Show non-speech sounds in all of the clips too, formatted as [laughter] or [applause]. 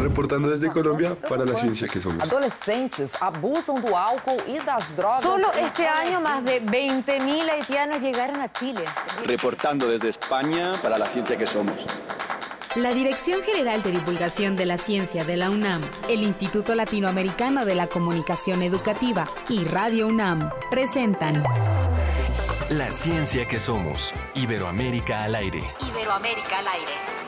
Reportando desde Colombia para la ciencia que somos. Adolescentes abusan do álcool y das drogas. Solo este año más de 20.000 haitianos llegaron a Chile. Reportando desde España para la ciencia que somos. La Dirección General de Divulgación de la Ciencia de la UNAM, el Instituto Latinoamericano de la Comunicación Educativa y Radio UNAM presentan La ciencia que somos. Iberoamérica al aire. Iberoamérica al aire.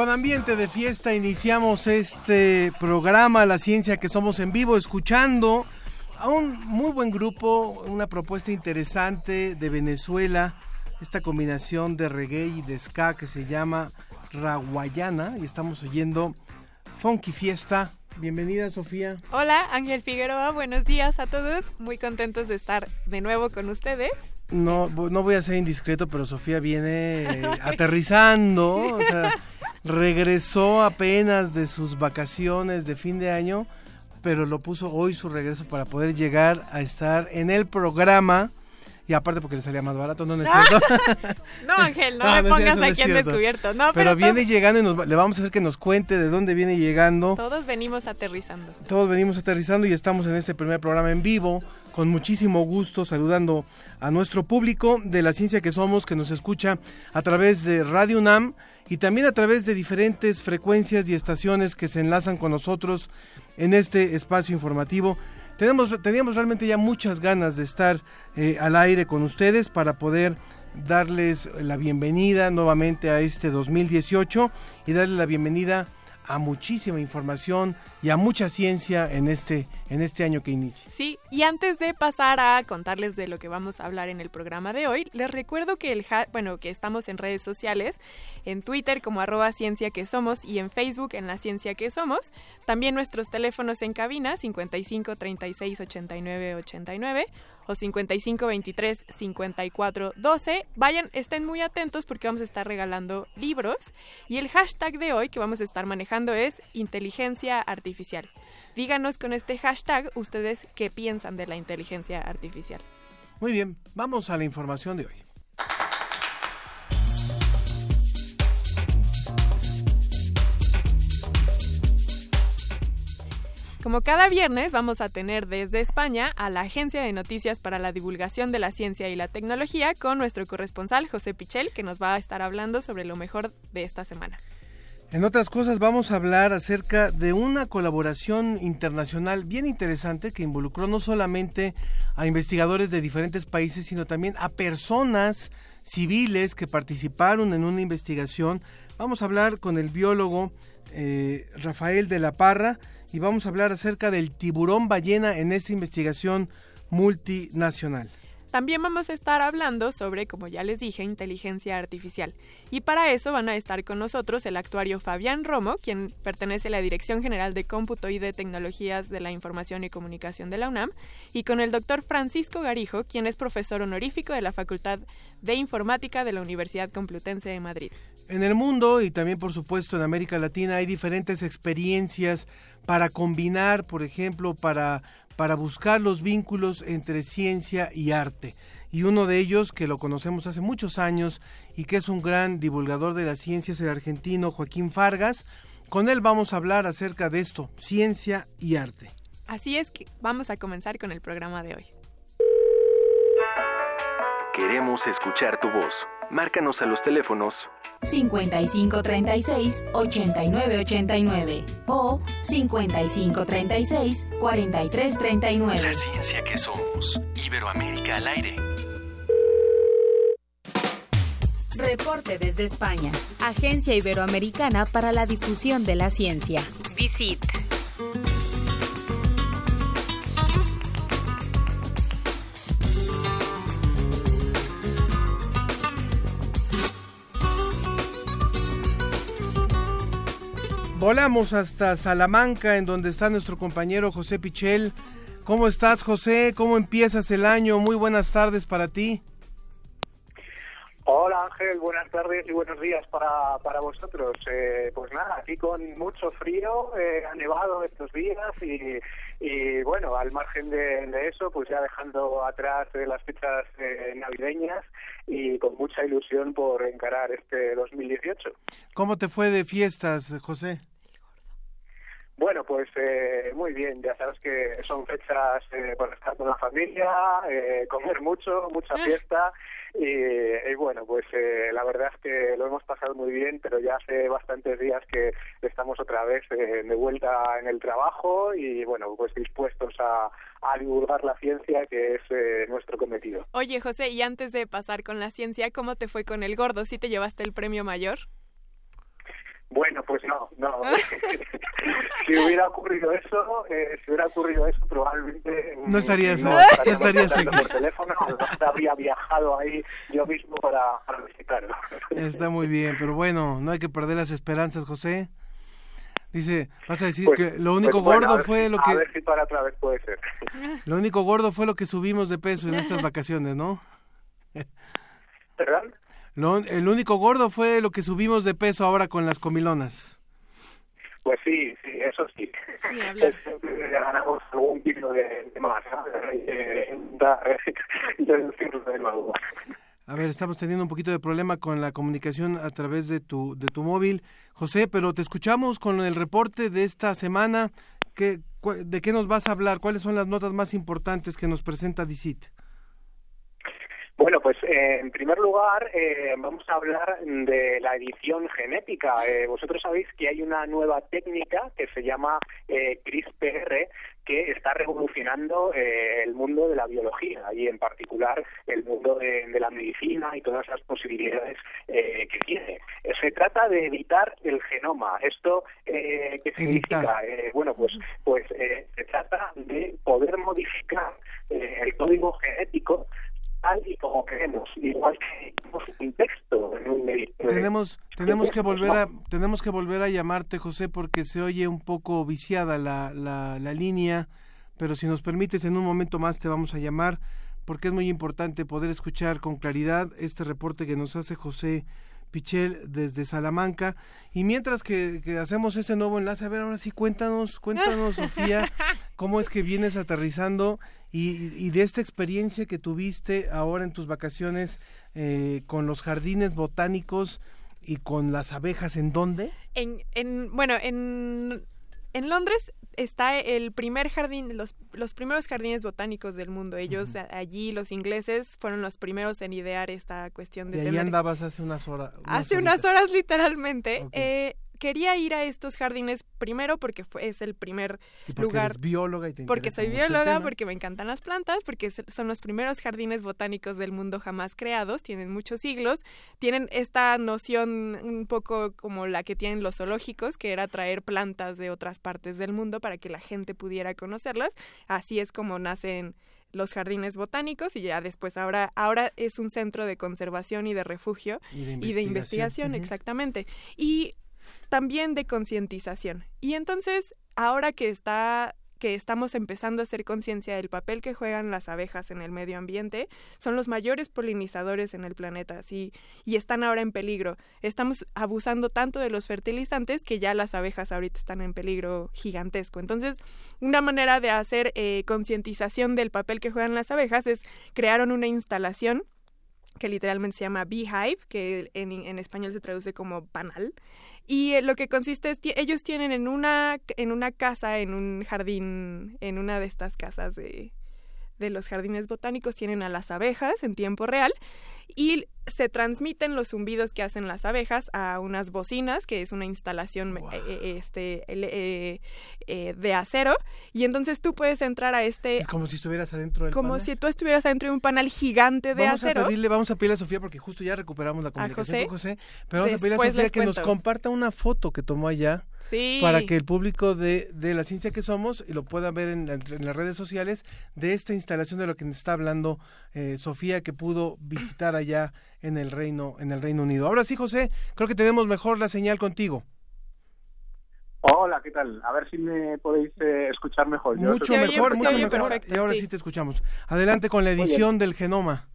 Con ambiente de fiesta iniciamos este programa La Ciencia que somos en vivo escuchando a un muy buen grupo, una propuesta interesante de Venezuela, esta combinación de reggae y de ska que se llama Raguayana y estamos oyendo Funky Fiesta. Bienvenida Sofía. Hola Ángel Figueroa, buenos días a todos, muy contentos de estar de nuevo con ustedes. No, no voy a ser indiscreto, pero Sofía viene [laughs] aterrizando. O sea, regresó apenas de sus vacaciones de fin de año, pero lo puso hoy su regreso para poder llegar a estar en el programa. Y aparte porque le salía más barato, no, no es cierto. [laughs] no, Ángel, no, [laughs] me pongas aquí en descubierto. No, pero, viene llegando y le vamos a hacer que nos cuente de dónde viene llegando. Todos venimos aterrizando. Todos venimos aterrizando y estamos en este primer programa en vivo, con muchísimo gusto, saludando a nuestro público de la ciencia que somos, que nos escucha a través de Radio UNAM y también a través de diferentes frecuencias y estaciones que se enlazan con nosotros en este espacio informativo. Tenemos, teníamos realmente ya muchas ganas de estar eh, al aire con ustedes para poder darles la bienvenida nuevamente a este 2018 y darles la bienvenida muchísima información y a mucha ciencia en este, en este año que inicia. Sí, y antes de pasar a contarles de lo que vamos a hablar en el programa de hoy, les recuerdo que el bueno, que estamos en redes sociales, en Twitter como arroba ciencia que somos y en Facebook en la ciencia que somos. También nuestros teléfonos en cabina 55 36 89 89 o 55 23 54 12. Vayan, estén muy atentos porque vamos a estar regalando libros y el hashtag de hoy que vamos a estar manejando es inteligencia artificial. Díganos con este hashtag ustedes qué piensan de la inteligencia artificial. Muy bien, vamos a la información de hoy. Como cada viernes vamos a tener desde España a la Agencia de Noticias para la Divulgación de la Ciencia y la Tecnología con nuestro corresponsal José Pichel que nos va a estar hablando sobre lo mejor de esta semana. En otras cosas vamos a hablar acerca de una colaboración internacional bien interesante que involucró no solamente a investigadores de diferentes países, sino también a personas civiles que participaron en una investigación. Vamos a hablar con el biólogo eh, Rafael de la Parra y vamos a hablar acerca del tiburón ballena en esta investigación multinacional. También vamos a estar hablando sobre, como ya les dije, inteligencia artificial. Y para eso van a estar con nosotros el actuario Fabián Romo, quien pertenece a la Dirección General de Cómputo y de Tecnologías de la Información y Comunicación de la UNAM, y con el doctor Francisco Garijo, quien es profesor honorífico de la Facultad de Informática de la Universidad Complutense de Madrid. En el mundo y también por supuesto en América Latina hay diferentes experiencias para combinar, por ejemplo, para, para buscar los vínculos entre ciencia y arte. Y uno de ellos, que lo conocemos hace muchos años y que es un gran divulgador de la ciencia, es el argentino Joaquín Fargas. Con él vamos a hablar acerca de esto, ciencia y arte. Así es que vamos a comenzar con el programa de hoy. Queremos escuchar tu voz. Márcanos a los teléfonos 5536-8989 o 5536-4339. La ciencia que somos. Iberoamérica al aire. Reporte desde España. Agencia Iberoamericana para la Difusión de la Ciencia. Visit. Volamos hasta Salamanca, en donde está nuestro compañero José Pichel. ¿Cómo estás, José? ¿Cómo empiezas el año? Muy buenas tardes para ti. Hola Ángel, buenas tardes y buenos días para, para vosotros. Eh, pues nada, aquí con mucho frío, eh, ha nevado estos días y, y bueno, al margen de, de eso, pues ya dejando atrás eh, las fechas eh, navideñas y con mucha ilusión por encarar este 2018. ¿Cómo te fue de fiestas, José? Bueno, pues eh, muy bien, ya sabes que son fechas eh, para estar con la familia, eh, comer mucho, mucha fiesta y, bueno, pues eh, la verdad es que lo hemos pasado muy bien, pero ya hace bastantes días que estamos otra vez eh, de vuelta en el trabajo y bueno, pues dispuestos a, a divulgar la ciencia que es eh, nuestro cometido. Oye, José, y antes de pasar con la ciencia, ¿cómo te fue con el gordo? ¿Sí te llevaste el premio mayor? Bueno, pues no, no. [laughs] si hubiera ocurrido eso, eh, si hubiera ocurrido eso, probablemente No estarías- no no estarías aquí. por teléfono, no habría viajado ahí yo mismo para, para visitarlo. Está muy bien, pero bueno, no hay que perder las esperanzas, José. Dice, vas a decir Pues- que lo único pues bueno, a gordo fue si- lo A que ver si para otra vez puede ser. [laughs] lo único gordo fue lo que subimos de peso en estas [laughs] vacaciones, ¿no? ¿Perdón? Lo- el único gordo fue lo que subimos de peso ahora con las comilonas. Pues sí, sí, eso sí. Siempre [laughs] ganamos algún kilo de, de más, ¿no? Eh, da- deducirlo de nuevo. A ver, estamos teniendo un poquito de problema con la comunicación a través de tu de tu móvil, José, pero te escuchamos con el reporte de esta semana. ¿Qué, cu- ¿De qué nos vas a hablar? ¿Cuáles son las notas más importantes que nos presenta DICIT? Bueno, pues eh, en primer lugar eh, vamos a hablar de la edición genética. Eh, vosotros sabéis que hay una nueva técnica que se llama eh, CRISPR que está revolucionando eh, el mundo de la biología y en particular el mundo de, de la medicina y todas las posibilidades eh, que tiene. Se trata de editar el genoma. ¿Esto eh, qué significa? Bueno, pues, pues eh, se trata de poder modificar eh, el código genético tal y como queremos, igual que tenemos un texto en un medicamento. Tenemos tenemos que volver a [laughs] tenemos que volver a llamarte, José, porque se oye un poco viciada la, la, la línea, pero si nos permites en un momento más te vamos a llamar porque es muy importante poder escuchar con claridad este reporte que nos hace José Pichel desde Salamanca. Y mientras que, que hacemos este nuevo enlace, a ver, ahora sí, cuéntanos, cuéntanos, [laughs] Sofía, cómo es que vienes aterrizando y, y de esta experiencia que tuviste ahora en tus vacaciones eh, con los jardines botánicos y con las abejas, ¿en dónde? En, en, bueno, en, en Londres está el primer jardín, los, los primeros jardines botánicos del mundo. Ellos allí, los ingleses, fueron los primeros en idear esta cuestión de De ahí tener andabas hace unas horas. Hace unas horas, literalmente. Ok. Eh, quería ir a estos jardines primero porque fue, es el primer Y porque lugar. eres bióloga y te Porque soy bióloga, porque me encantan las plantas, porque son los primeros jardines botánicos del mundo jamás creados, tienen muchos siglos, tienen esta noción un poco como la que tienen los zoológicos, que era traer plantas de otras partes del mundo para que la gente pudiera conocerlas. Así es como nacen los jardines botánicos y ya después ahora ahora es un centro de conservación y de refugio Y de y de investigación, exactamente. Y también de concientización. Y entonces, ahora que está que estamos empezando a hacer conciencia del papel que juegan las abejas en el medio ambiente, son los mayores polinizadores en el planeta, sí, y están ahora en peligro. Estamos abusando tanto de los fertilizantes que ya las abejas ahorita están en peligro gigantesco. Entonces, una manera de hacer eh, concientización del papel que juegan las abejas es crearon una instalación que literalmente se llama Beehive, que en, en español se traduce como panal. Y eh, lo que consiste es, ellos tienen en una, en una casa, en un jardín, en una de estas casas de, de los jardines botánicos, tienen a las abejas en tiempo real y se transmiten los zumbidos que hacen las abejas a unas bocinas, que es una instalación eh, este, eh, de acero, y entonces tú puedes entrar a este... Es como si estuvieras adentro del Como si tú estuvieras adentro de un panel gigante de vamos acero. A pedirle, vamos a pedirle a Sofía, porque justo ya recuperamos la comunicación con José, pero vamos a pedirle a Sofía que nos comparta una foto que tomó allá. Para que el público de, de la ciencia que somos y lo pueda ver en, en, las redes sociales de esta instalación de lo que nos está hablando eh, Sofía que pudo visitar allá en el Reino en el Reino Unido. Ahora sí, José, creo que tenemos mejor la señal contigo. Hola, ¿qué tal? A ver si me podéis eh, escuchar mejor. mucho mejor, mucho mejor. y ahora sí. te escuchamos. Adelante con la edición del genoma.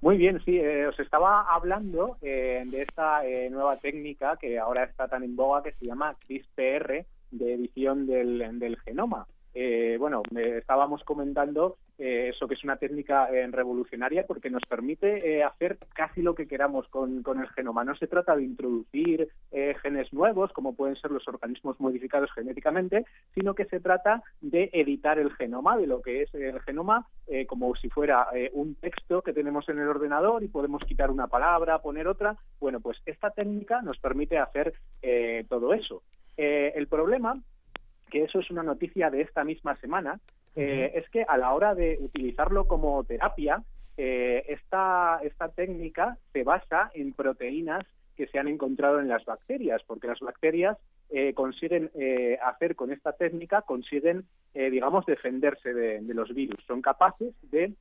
Muy bien, sí, eh, os estaba hablando eh, de esta eh, nueva técnica que ahora está tan en boga que se llama CRISPR de edición del, del genoma. Eh, bueno, estábamos comentando eh, eso que es una técnica eh, revolucionaria porque nos permite hacer casi lo que queramos con, con, el genoma. No se trata de introducir genes nuevos, como pueden ser los organismos modificados genéticamente, sino que se trata de editar el genoma, de lo que es el genoma, como si fuera un texto que tenemos en el ordenador y podemos quitar una palabra, poner otra. Bueno, pues esta técnica nos permite hacer todo eso. el problema que eso es una noticia de esta misma semana, eh, es que a la hora de utilizarlo como terapia, eh, esta, esta técnica se basa en proteínas que se han encontrado en las bacterias, porque las bacterias eh, consiguen hacer con esta técnica, consiguen, digamos, defenderse de, de, los virus. Son capaces de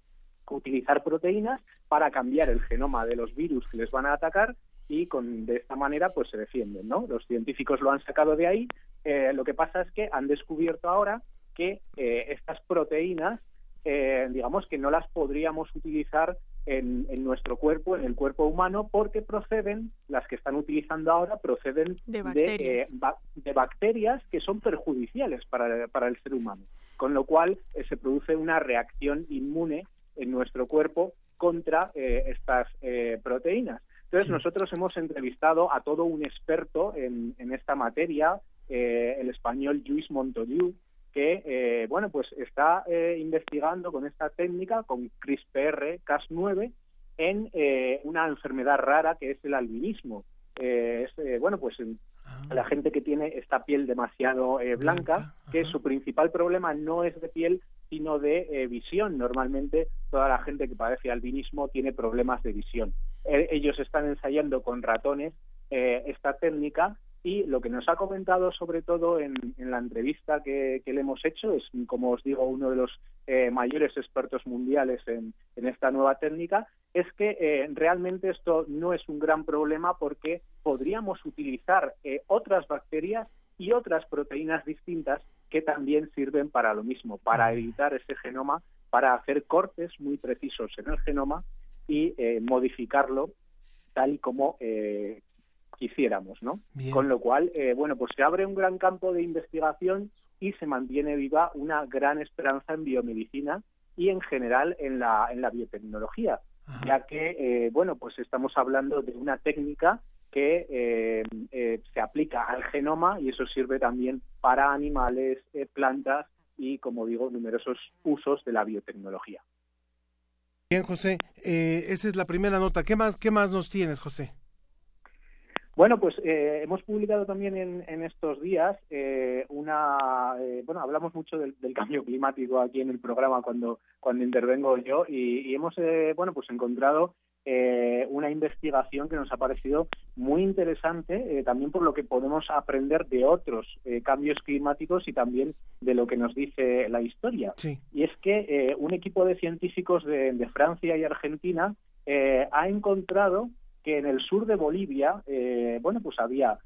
utilizar proteínas para cambiar el genoma de los virus que les van a atacar y con, de esta manera pues se defienden, ¿no? Los científicos lo han sacado de ahí. Eh, lo que pasa es que han descubierto ahora que eh, estas proteínas, eh, digamos que no las podríamos utilizar en, en, nuestro cuerpo, en el cuerpo humano, porque proceden, las que están utilizando ahora, proceden de bacterias, de, bacterias que son perjudiciales para, para el ser humano. Con lo cual se produce una reacción inmune en nuestro cuerpo contra estas proteínas. Entonces, nosotros hemos entrevistado a todo un experto en, esta materia, eh, el español Luis Montoliu, que, eh, bueno, pues está eh, investigando con esta técnica, con CRISPR, Cas9, en una enfermedad rara que es el albinismo. es, bueno, pues ah. la gente que tiene esta piel demasiado blanca, que su principal problema no es de piel, sino de visión. Normalmente toda la gente que padece albinismo tiene problemas de visión. Ellos están ensayando con ratones esta técnica y lo que nos ha comentado sobre todo en, la entrevista que, le hemos hecho es, como os digo, uno de los eh, mayores expertos mundiales en, esta nueva técnica, es que realmente esto no es un gran problema porque podríamos utilizar otras bacterias y otras proteínas distintas que también sirven para lo mismo, para editar ese genoma, para hacer cortes muy precisos en el genoma y eh, modificarlo tal y como eh, quisiéramos, ¿no? Con lo cual, eh, bueno, pues se abre un gran campo de investigación y se mantiene viva una gran esperanza en biomedicina y en general en la, en la biotecnología, ya que, bueno, pues estamos hablando de una técnica que se aplica al genoma y eso sirve también para animales, plantas y, como digo, numerosos usos de la biotecnología. Bien, José, eh, esa es la primera nota. ¿Qué más, qué más nos tienes, José? Bueno, pues eh, hemos publicado también en, estos días eh, una, bueno, hablamos mucho del, cambio climático aquí en el programa cuando cuando intervengo yo y, y hemos, bueno, pues encontrado eh, una investigación que nos ha parecido muy interesante, eh, también por lo que podemos aprender de otros eh, cambios climáticos y también de lo que nos dice la historia. Y es que un equipo de científicos de, Francia y Argentina ha encontrado que en el sur de Bolivia, bueno, pues había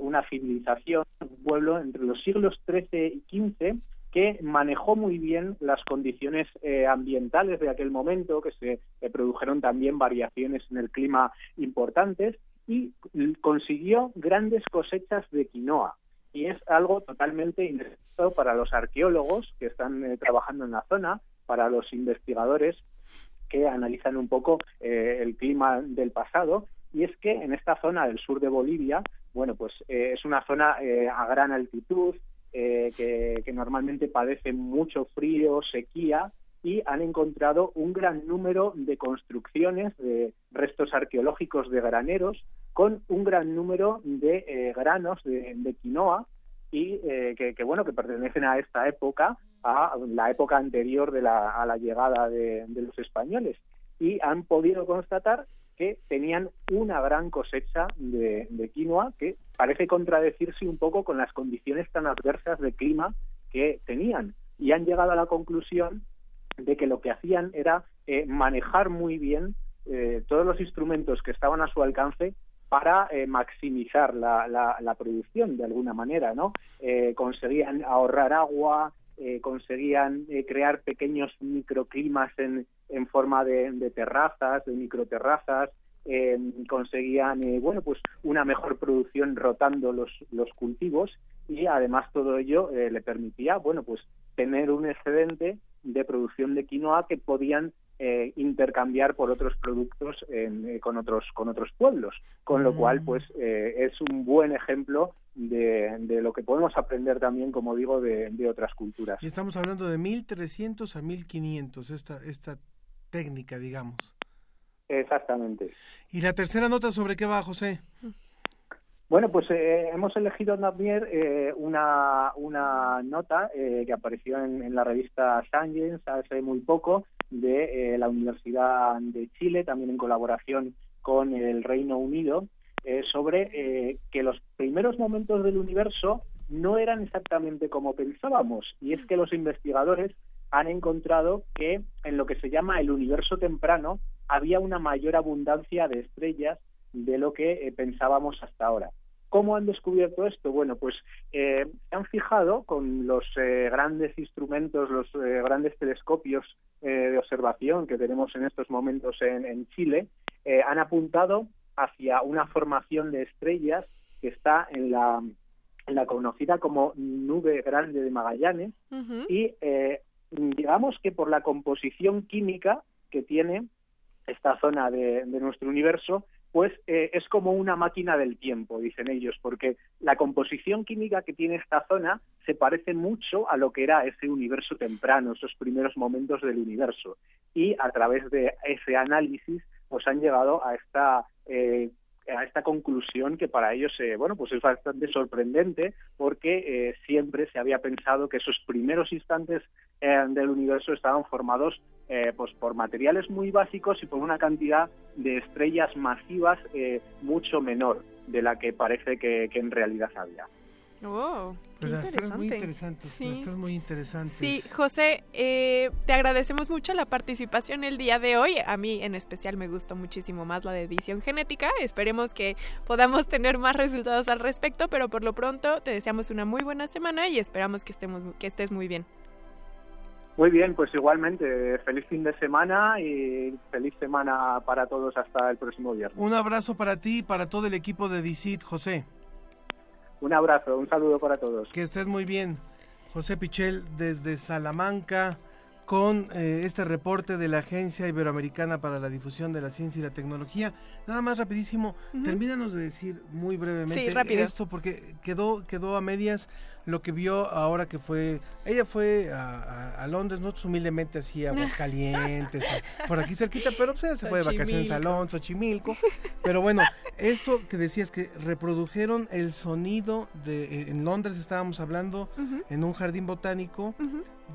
una civilización, un pueblo entre los siglos XIII y XV que manejó muy bien las condiciones eh, ambientales de aquel momento, que se eh, produjeron también variaciones en el clima importantes y consiguió grandes cosechas de quinoa. Y es algo totalmente inesperado para los arqueólogos que están eh, trabajando en la zona, para los investigadores que analizan un poco el clima del pasado. Y es que en esta zona del sur de Bolivia, bueno, pues es una zona a gran altitud, eh, que, normalmente padecen mucho frío, sequía, y han encontrado un gran número de construcciones, de restos arqueológicos de graneros, con un gran número de eh, granos de, quinoa y eh, que, bueno que pertenecen a esta época, a la época anterior de la, a la llegada de, los españoles y han podido constatar que tenían una gran cosecha de, de, quinoa que parece contradecirse un poco con las condiciones tan adversas de clima que tenían y han llegado a la conclusión de que lo que hacían era eh, manejar muy bien eh, todos los instrumentos que estaban a su alcance para eh, maximizar la, la, producción de alguna manera, ¿no? conseguían ahorrar agua, conseguían crear pequeños microclimas en, en forma de, terrazas, de microterrazas, conseguían bueno pues una mejor producción rotando los, los cultivos y además todo ello le permitía bueno pues tener un excedente de producción de quinoa que podían eh, intercambiar por otros productos eh, con otros con otros pueblos. Con lo cual pues eh, es un buen ejemplo de, de, lo que podemos aprender también como digo de, de, otras culturas. Y estamos hablando de 1300 a 1500 esta esta técnica digamos. Exactamente. Y la tercera nota sobre qué va José bueno, pues eh, hemos elegido también eh, una, una nota eh, que apareció en, la revista Science hace muy poco de la Universidad de Chile, también en colaboración con el Reino Unido, sobre que los primeros momentos del universo no eran exactamente como pensábamos, y es que los investigadores han encontrado que en lo que se llama el universo temprano había una mayor abundancia de estrellas de lo que pensábamos hasta ahora. ¿Cómo han descubierto esto? Bueno, pues eh, se han fijado con los eh, grandes instrumentos, los eh, grandes telescopios de observación que tenemos en estos momentos en, Chile, han apuntado hacia una formación de estrellas que está en la, en la conocida como nube grande de Magallanes y digamos que por la composición química que tiene esta zona de nuestro universo, pues eh, es como una máquina del tiempo, dicen ellos, porque la composición química que tiene esta zona se parece mucho a lo que era ese universo temprano, esos primeros momentos del universo. Y a través de ese análisis, pues han llegado a esta eh, a esta conclusión que para ellos eh, bueno pues es bastante sorprendente porque siempre se había pensado que esos primeros instantes del universo estaban formados eh, pues por materiales muy básicos y por una cantidad de estrellas masivas eh, mucho menor de la que parece que, en realidad había. Oh, pues las muy interesantes, sí. muy interesantes. Sí, José, eh, te agradecemos mucho la participación el día de hoy. A mí en especial me gustó muchísimo más la de edición genética. Esperemos que podamos tener más resultados al respecto, pero por lo pronto te deseamos una muy buena semana y esperamos que, estemos, que estés muy bien. Muy bien, pues igualmente, feliz fin de semana y feliz semana para todos hasta el próximo viernes. Un abrazo para ti y para todo el equipo de DICIT, José. Un abrazo, un saludo para todos. Que estés muy bien. José Pichel desde Salamanca con eh, este reporte de la Agencia Iberoamericana para la Difusión de la Ciencia y la Tecnología. Nada más rapidísimo, termínanos de decir muy brevemente esto porque quedó quedó a medias lo que vio ahora que fue ella fue a, Londres, nosotros humildemente así [laughs] a Aguascalientes, por aquí cerquita, pero pues, se fue de vacaciones a Alonso, Chimilco. Pero bueno, esto que decías que reprodujeron el sonido de eh, en Londres estábamos hablando en un jardín botánico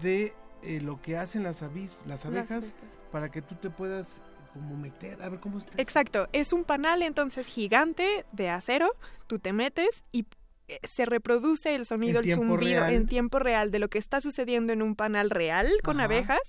de eh, lo que hacen las, las abejas para que tú te puedas como meter, a ver cómo está. Exacto, es un panal entonces gigante de acero, tú te metes y eh, se reproduce el sonido, el zumbido en tiempo real de lo que está sucediendo en un panal real con abejas.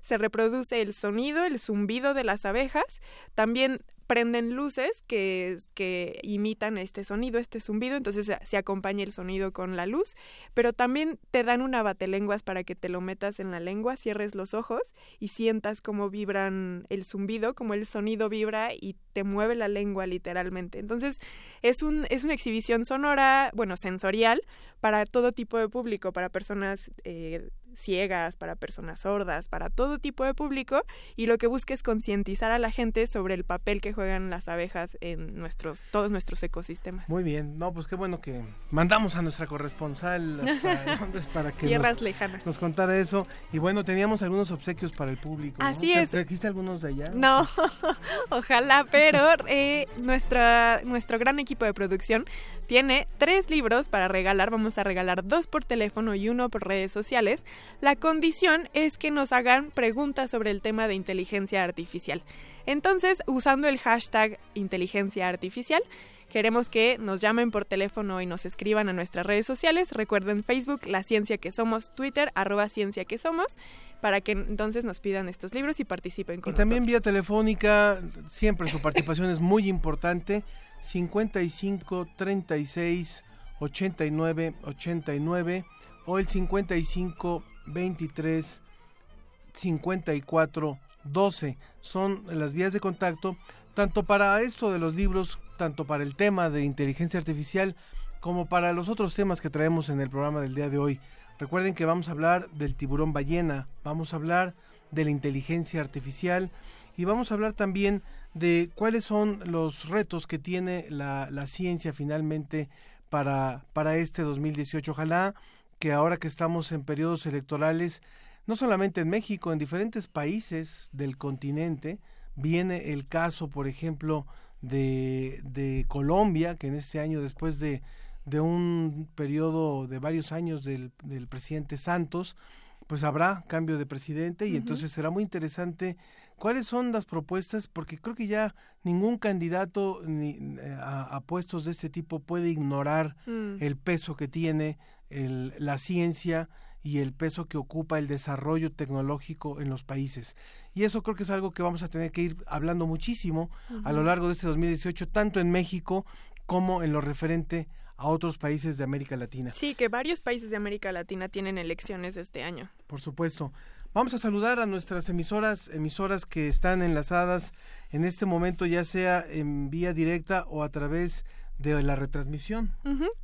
Se reproduce el sonido, el zumbido de las abejas. También prenden luces que, imitan este sonido, este zumbido, entonces se, acompaña el sonido con la luz, pero también te dan una batelenguas para que te lo metas en la lengua, cierres los ojos y sientas cómo vibran el zumbido, como el sonido vibra y te mueve la lengua literalmente. Entonces es, un, es una exhibición sonora, bueno, sensorial, para todo tipo de público, para personas eh, ciegas, para personas sordas, para todo tipo de público y lo que busca es concientizar a la gente sobre el papel que juegan las abejas en nuestros todos nuestros ecosistemas. Muy bien, no, pues qué bueno que mandamos a nuestra corresponsal hasta [laughs] Londres para que Tierras nos, lejanas. nos contara eso. Y bueno, teníamos algunos obsequios para el público. ¿no? Así ¿Te es. ¿Trajiste algunos de allá? No, [laughs] ojalá, pero eh, nuestra, nuestro gran equipo de producción tiene tres libros para regalar. Vamos a regalar dos por teléfono y uno por redes sociales. La condición es que nos hagan preguntas sobre el tema de inteligencia artificial. Entonces, usando el hashtag inteligencia artificial, Queremos que nos llamen por teléfono y nos escriban a nuestras redes sociales. Recuerden Facebook, La Ciencia que Somos, Twitter, arroba Ciencia que Somos, para que entonces nos pidan estos libros y participen con Y también vía nosotros. telefónica, siempre su participación es muy importante. 55 36 89 89 o el 55 23 54 12 son las vías de contacto tanto para esto de los libros, tanto para el tema de inteligencia artificial como para los otros temas que traemos en el programa del día de hoy. Recuerden que vamos a hablar del tiburón ballena, vamos a hablar de la inteligencia artificial y vamos a hablar también de cuáles son los retos que tiene la, la ciencia finalmente para, para este 2018. Ojalá que ahora que estamos en periodos electorales, no solamente en México, en diferentes países del continente, viene el caso, por ejemplo, de, de Colombia, que en este año, después de, de un periodo de varios años del, del presidente Santos, pues habrá cambio de presidente y entonces será muy interesante cuáles son las propuestas, porque creo que ya ningún candidato ni, eh, a, a puestos de este tipo puede ignorar Mm. el peso que tiene el- la ciencia y el peso que ocupa el desarrollo tecnológico en los países. Y eso creo que es algo que vamos a tener que ir hablando muchísimo a lo largo de este 2018, tanto en México como en lo referente a otros países de América Latina. Sí, que varios países de América Latina tienen elecciones este año. Por supuesto. Vamos a saludar a nuestras emisoras, emisoras que están enlazadas en este momento, ya sea en vía directa o a través de la retransmisión.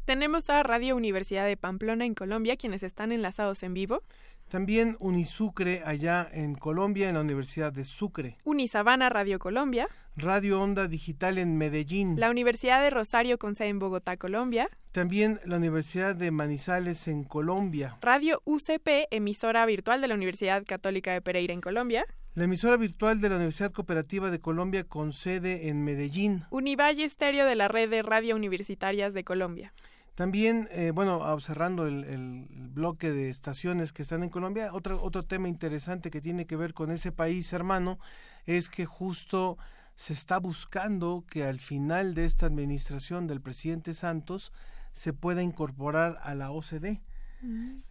Tenemos a Radio Universidad de Pamplona en Colombia, quienes están enlazados en vivo. También Unisucre allá en Colombia, en la Universidad de Sucre. Unisabana Radio Colombia. Radio Onda Digital en Medellín. La Universidad de Rosario con sede en Bogotá, Colombia. También la Universidad de Manizales en Colombia. Radio UCP, emisora virtual de la Universidad Católica de Pereira en Colombia. La emisora virtual de la Universidad Cooperativa de Colombia con sede en Medellín. Univalle Estéreo de la Red de Radio Universitarias de Colombia. También, eh, bueno, cerrando el, el bloque de estaciones que están en Colombia, otro, otro tema interesante que tiene que ver con ese país hermano es que justo se está buscando que al final de esta administración del presidente Santos se pueda incorporar a la OCDE.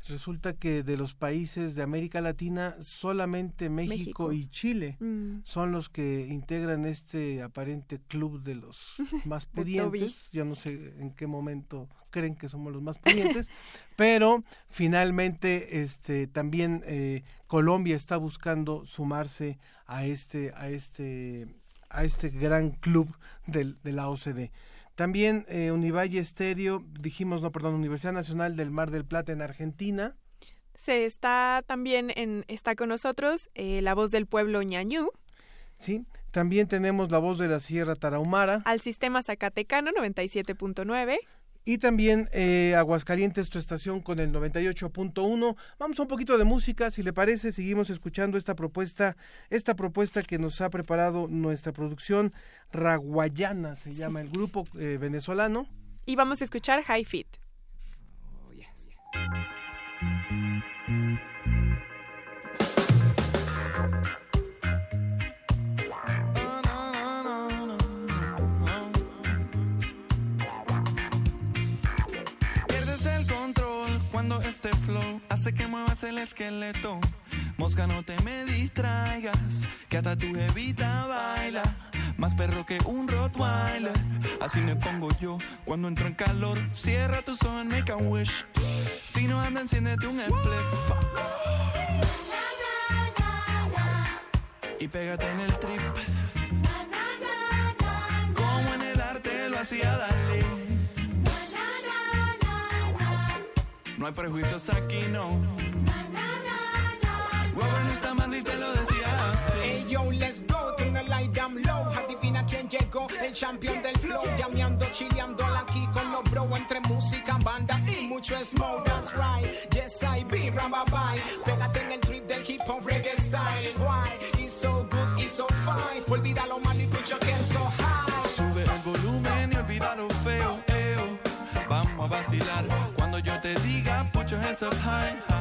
Resulta que de los países de América Latina, solamente México, México. y Chile Mm. son los que integran este aparente club de los [laughs] más De pudientes. Yo no sé en qué momento creen que somos los más pudientes, [laughs] pero finalmente este también eh, Colombia está buscando sumarse a este a este a este gran club del, de la OCDE. También eh, Univalle Estéreo, dijimos, no, perdón, Universidad Nacional del Mar del Plata en Argentina. Se está también en, está con nosotros eh, la voz del pueblo ñañú, Sí, también tenemos la voz de la Sierra Tarahumara al sistema Zacatecano 97.9. y también eh, Aguascalientes, tu estación con el 98.1. Vamos a un poquito de música, si le parece, seguimos escuchando esta propuesta, esta propuesta que nos ha preparado nuestra producción Raguayana, se llama el grupo eh, venezolano. Y vamos a escuchar High Fit. Pierdes este flow hace que muevas el esqueleto. Mosca, no te me distraigas, que hasta tu evita baila. Más perro que un Rottweiler. Así me pongo yo cuando entro en calor. Cierra tus ojos, make a wish. Si no anda, enciéndete un spliff. Y pégate en el trip. Como en el arte lo hacía Dalí. No hay prejuicios aquí, no. Huevo no está y lo decía así. Hey yo, let's go, turn the light down low. Adivina quién llegó, el campeón del flow. Llameando, chileando aquí con los bro. Entre música, banda y mucho smoke, that's right. Put your hands up high.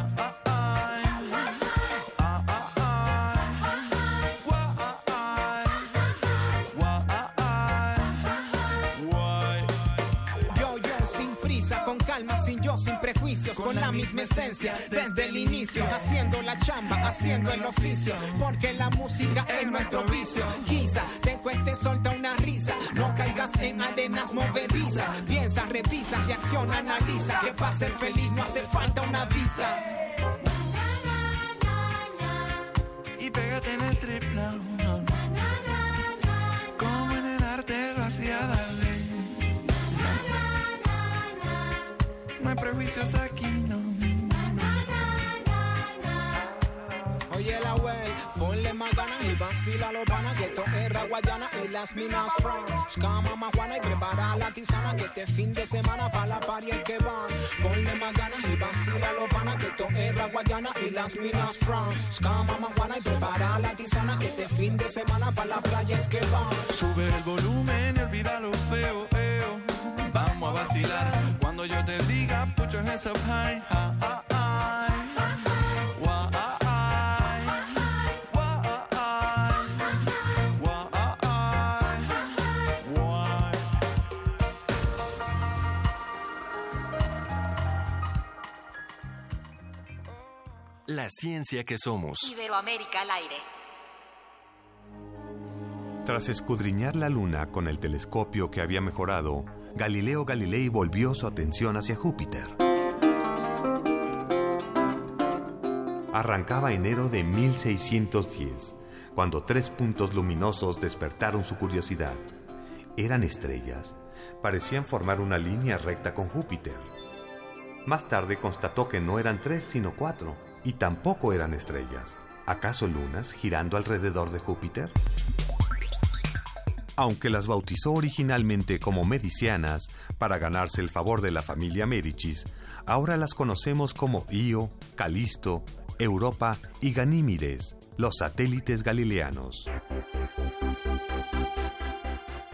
Yo, sin prejuicios, con la misma esencia, desde el inicio, haciendo la chamba, haciendo el oficio, porque la música es nuestro vicio. Quizá te cueste solta una risa, no caigas en arenas movedizas, piensa, revisa, reacciona, analiza, que para ser feliz no hace falta una visa. y pégate en el trip hay prejuicios aquí, no. Oye la wey, ponle más ganas y vacila los panas que esto es Raguayana y las minas France. Cama más juana y prepara la tisana que este fin de semana para la es que van. Ponle más ganas y vacila los panas que esto es Raguayana y las minas France. Cama más juana y prepara la tisana que este fin de semana para la playa es que van. Sube el volumen y olvida lo feo, eo. Vamos a vacilar cuando yo te diga put your hands up high. La ciencia que somos. Iberoamérica al aire. Tras escudriñar la luna con el telescopio que había mejorado, Galileo Galilei volvió su atención hacia Júpiter. Arrancaba enero de 1610, cuando tres puntos luminosos despertaron su curiosidad. Eran estrellas, parecían formar una línea recta con Júpiter. Más tarde constató que no eran tres, sino cuatro, y tampoco eran estrellas. ¿Acaso lunas girando alrededor de Júpiter? Aunque las bautizó originalmente como medicianas para ganarse el favor de la familia Médicis, ahora las conocemos como Io, Calisto, Europa y Ganímides, los satélites galileanos.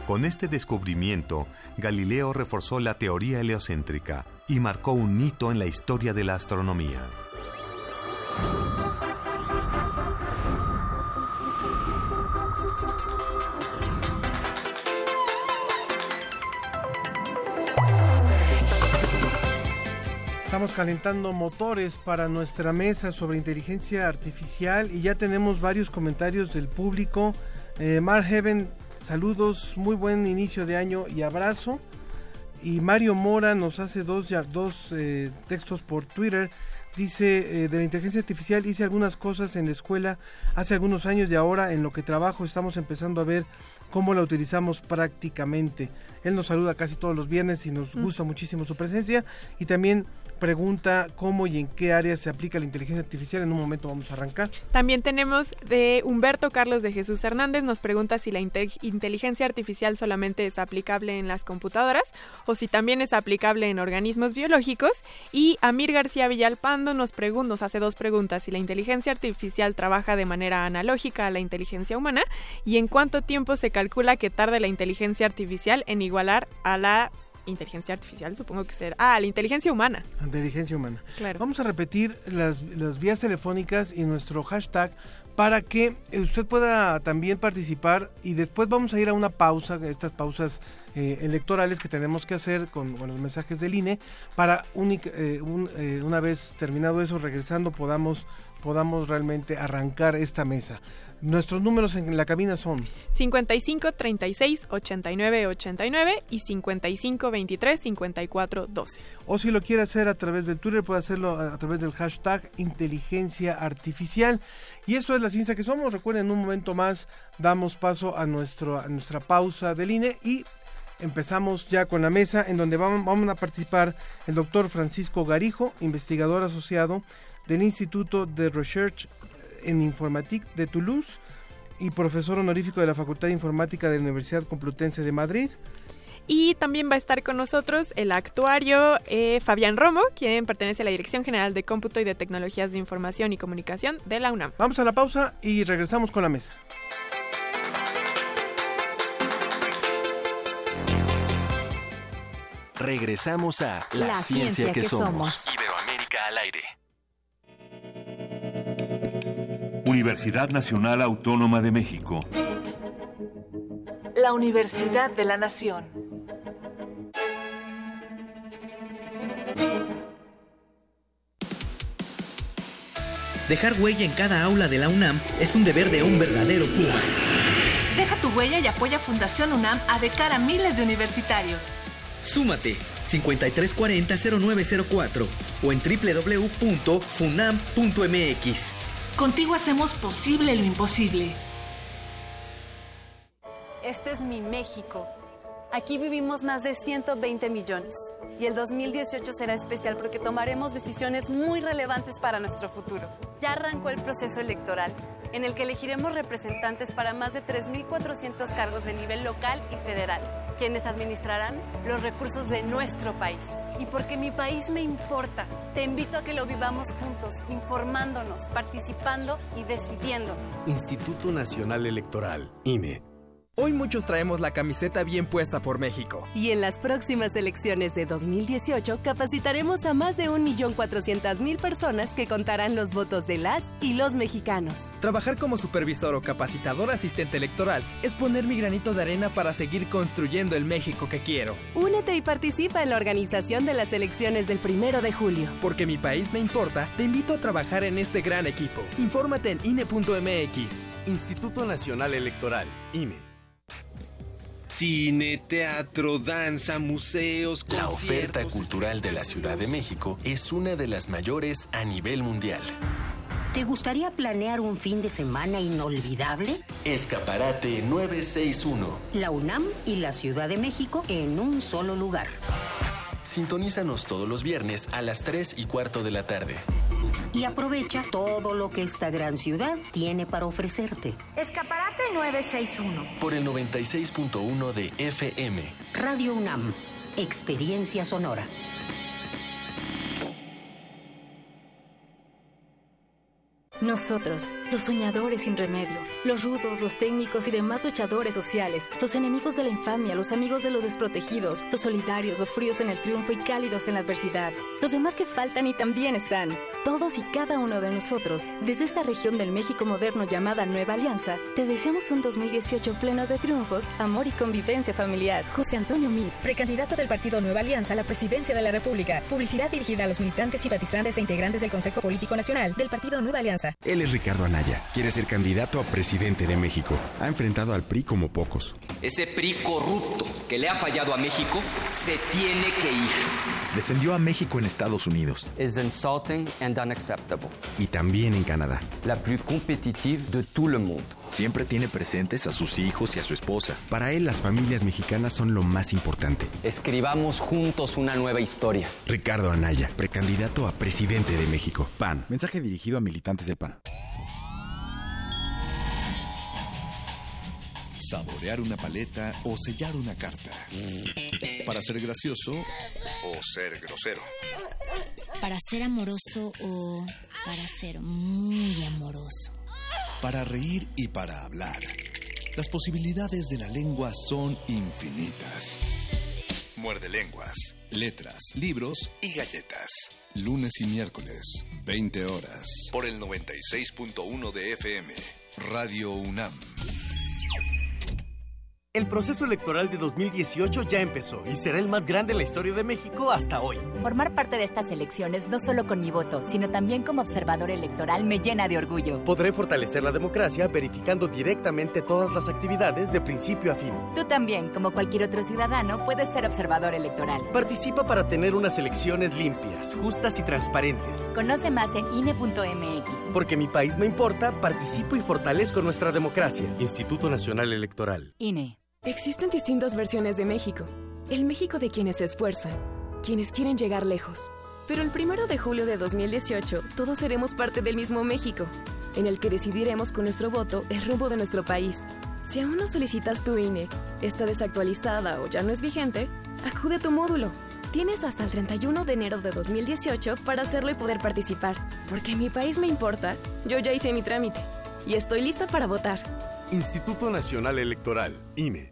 Con este descubrimiento, Galileo reforzó la teoría heliocéntrica y marcó un hito en la historia de la astronomía. Estamos calentando motores para nuestra mesa sobre inteligencia artificial y ya tenemos varios comentarios del público. Eh, Heaven, saludos, muy buen inicio de año y abrazo. Y Mario Mora nos hace dos, ya- dos eh, textos por Twitter. Dice, eh, de la inteligencia artificial hice algunas cosas en la escuela hace algunos años y ahora en lo que trabajo estamos empezando a ver cómo la utilizamos prácticamente. Él nos saluda casi todos los viernes y nos Mm. gusta muchísimo su presencia. Y también pregunta cómo y en qué áreas se aplica la inteligencia artificial. En un momento vamos a arrancar. También tenemos de Humberto Carlos de Jesús Hernández, nos pregunta si la inte- inteligencia artificial solamente es aplicable en las computadoras o si también es aplicable en organismos biológicos. Y Amir García Villalpando nos, nos hace dos preguntas, si la inteligencia artificial trabaja de manera analógica a la inteligencia humana y en cuánto tiempo se calcula que tarde la inteligencia artificial en igualar a la inteligencia artificial, supongo que será, ah, la inteligencia humana. Inteligencia humana. Claro. Vamos a repetir las, las vías telefónicas y nuestro hashtag para que usted pueda también participar y después vamos a ir a una pausa, estas pausas eh, electorales que tenemos que hacer con, con los mensajes del INE para única- eh, un- eh, una vez terminado eso, regresando, podamos, podamos realmente arrancar esta mesa. Nuestros números en la cabina son 55 36 89 89 y 55 23 54 12. O si lo quiere hacer a través del Twitter, puede hacerlo a, través del hashtag inteligencia artificial. Y eso es la ciencia que somos. Recuerden, en un momento más damos paso a, nuestro, a nuestra pausa del INE y empezamos ya con la mesa en donde vamos, vamos a participar el doctor Francisco Garijo, investigador asociado del Instituto de Research en Informatique de Toulouse. y profesor honorífico de la Facultad de Informática de la Universidad Complutense de Madrid. Y también va a estar con nosotros el actuario eh, Fabián Romo, quien pertenece a la Dirección General de Cómputo y de Tecnologías de Información y Comunicación de la UNAM. Vamos a la pausa y regresamos con la mesa. Regresamos a La, ciencia, que, somos. Iberoamérica al aire. Universidad Nacional Autónoma de México. La Universidad de la Nación. Dejar huella en cada aula de la UNAM es un deber de un verdadero Puma. Deja tu huella y apoya Fundación UNAM a de cara a miles de universitarios. Súmate 5340-0904 o en www.funam.mx. Contigo hacemos posible lo imposible. Este es mi México. Aquí vivimos más de 120 millones y el 2018 será especial porque tomaremos decisiones muy relevantes para nuestro futuro. Ya arrancó el proceso electoral en el que elegiremos representantes para más de 3.400 cargos de nivel local y federal, quienes administrarán los recursos de nuestro país. Y porque mi país me importa, te invito a que lo vivamos juntos, informándonos, participando y decidiendo. Instituto Nacional Electoral, INE. Hoy muchos traemos la camiseta bien puesta por México. Y en las próximas elecciones de 2018 capacitaremos a más de 1.400.000 personas que contarán los votos de las y los mexicanos. Trabajar como supervisor o capacitador asistente electoral es poner mi granito de arena para seguir construyendo el México que quiero. Únete y participa en la organización de las elecciones del primero de julio. Porque mi país me importa, te invito a trabajar en este gran equipo. Infórmate en INE.mx. Instituto Nacional Electoral, INE. Cine, teatro, danza, museos, La oferta cultural de la Ciudad de México es una de las mayores a nivel mundial. ¿Te gustaría planear un fin de semana inolvidable? Escaparate 961. La UNAM y la Ciudad de México en un solo lugar. Sintonízanos todos los viernes a las 3 y cuarto de la tarde. Y aprovecha todo lo que esta gran ciudad tiene para ofrecerte. Escaparate 961. Por el 96.1 de FM. Radio UNAM. Experiencia sonora. Nosotros, los soñadores sin remedio, los rudos, los técnicos y demás luchadores sociales, los enemigos de la infamia, los amigos de los desprotegidos, los solidarios, los fríos en el triunfo y cálidos en la adversidad, los demás que faltan y también están, todos y cada uno de nosotros, desde esta región del México moderno llamada Nueva Alianza, te deseamos un 2018 pleno de triunfos, amor y convivencia familiar. José Antonio Mid, precandidato del Partido Nueva Alianza a la presidencia de la República. Publicidad dirigida a los militantes, simpatizantes e integrantes del Consejo Político Nacional del Partido Nueva Alianza. Él es Ricardo Anaya. Quiere ser candidato a presidente de México. Ha enfrentado al PRI como pocos. Ese PRI corrupto que le ha fallado a México se tiene que ir. Defendió a México en Estados Unidos. Es insulting and unacceptable. Y también en Canadá. La plus competitive de todo el mundo. Siempre tiene presentes a sus hijos y a su esposa. Para él, las familias mexicanas son lo más importante. Escribamos juntos una nueva historia. Ricardo Anaya, precandidato a presidente de México. PAN. Mensaje dirigido a militantes del PAN. Saborear una paleta o sellar una carta. Para ser gracioso o ser grosero. Para ser amoroso o para ser muy amoroso. Para reír y para hablar. Las posibilidades de la lengua son infinitas. Muerde lenguas, letras, libros y galletas. Lunes y miércoles, 20 horas. Por el 96.1 de FM. Radio UNAM. El proceso electoral de 2018 ya empezó y será el más grande en la historia de México hasta hoy. Formar parte de estas elecciones no solo con mi voto, sino también como observador electoral me llena de orgullo. Podré fortalecer la democracia verificando directamente todas las actividades de principio a fin. Tú también, como cualquier otro ciudadano, puedes ser observador electoral. Participa para tener unas elecciones limpias, justas y transparentes. Conoce más en INE.mx. Porque mi país me importa, participo y fortalezco nuestra democracia. Instituto Nacional Electoral. INE. Existen distintas versiones de México. El México de quienes se esfuerzan, quienes quieren llegar lejos. Pero el primero de julio de 2018, todos seremos parte del mismo México. en el que decidiremos con nuestro voto el rumbo de nuestro país. Si aún no solicitas tu INE, está desactualizada o ya no es vigente, acude a tu módulo. Tienes hasta el 31 de enero de 2018 para hacerlo y poder participar. Porque mi país me importa, yo ya hice mi trámite y estoy lista para votar. Instituto Nacional Electoral, INE.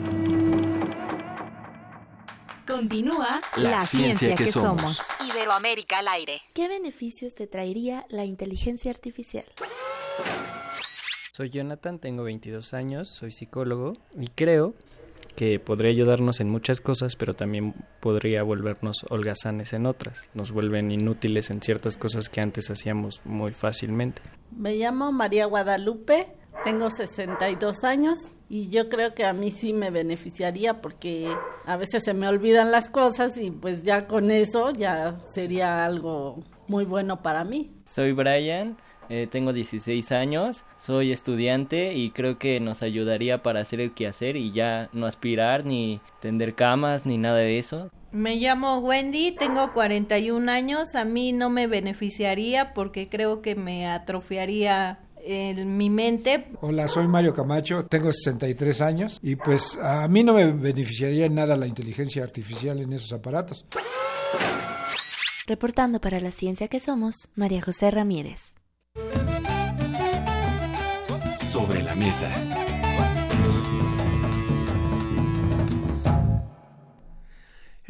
Continúa La, ciencia, que, somos. Iberoamérica al aire. ¿Qué beneficios te traería la inteligencia artificial? Soy Jonathan, tengo 22 años, soy psicólogo y creo que podría ayudarnos en muchas cosas, pero también podría volvernos holgazanes en otras. Nos vuelven inútiles en ciertas cosas que antes hacíamos muy fácilmente. Me llamo María Guadalupe, tengo 62 años y yo creo que a mí sí me beneficiaría porque a veces se me olvidan las cosas y pues ya con eso ya sería algo muy bueno para mí. Soy Brian. Eh, tengo 16 años, soy estudiante y creo que nos ayudaría para hacer el quehacer y ya no aspirar ni tender camas ni nada de eso. Me llamo Wendy, tengo 41 años, a mí no me beneficiaría porque creo que me atrofiaría en mi mente. Hola, soy Mario Camacho, tengo 63 años y pues a mí no me beneficiaría en nada la inteligencia artificial en esos aparatos. Reportando para la ciencia que somos, María José Ramírez. Sobre la mesa.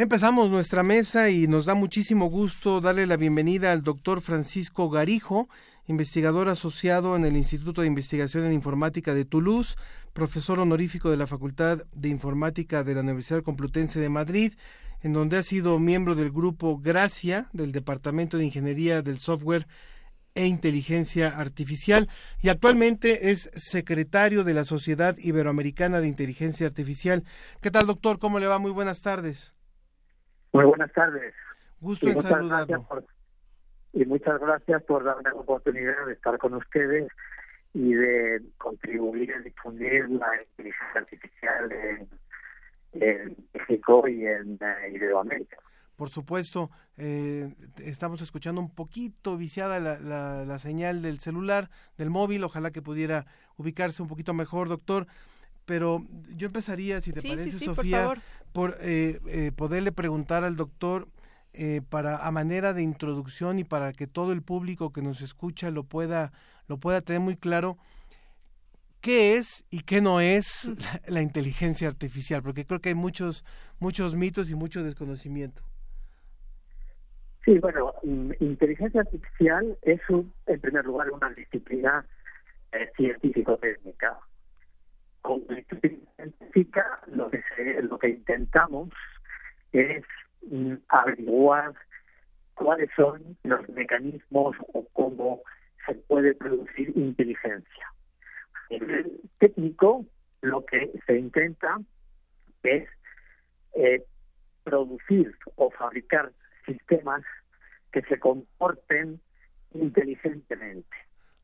Empezamos nuestra mesa y nos da muchísimo gusto darle la bienvenida al doctor Francisco Garijo, investigador asociado en el Instituto de Investigación en Informática de Toulouse, profesor honorífico de la Facultad de Informática de la Universidad Complutense de Madrid, en donde ha sido miembro del grupo Gracia del Departamento de Ingeniería del Software e Inteligencia Artificial y actualmente es secretario de la Sociedad Iberoamericana de Inteligencia Artificial. ¿Qué tal, doctor? ¿Cómo le va? Muy buenas tardes. Muy buenas tardes. Gusto en saludarlo. Y muchas gracias por darme la oportunidad de estar con ustedes y de contribuir a difundir la inteligencia artificial en, en México y en uh, Iberoamérica. Por supuesto, eh, estamos escuchando un poquito viciada la, la, la, señal del celular, del móvil, ojalá que pudiera ubicarse un poquito mejor, doctor. Pero yo empezaría, si te sí, parece, sí, sí, Sofía, por, por eh, eh, poderle preguntar al doctor eh, para a manera de introducción y para que todo el público que nos escucha lo pueda lo pueda tener muy claro qué es y qué no es la, la inteligencia artificial, porque creo que hay muchos muchos mitos y mucho desconocimiento. Sí, bueno, inteligencia artificial es, un, en primer lugar, una disciplina eh, científico-técnica. Disciplina científica, lo que, se, lo que intentamos es mm, averiguar cuáles son los mecanismos o cómo se puede producir inteligencia. A nivel técnico, lo que se intenta es eh, producir o fabricar sistemas que se comporten inteligentemente.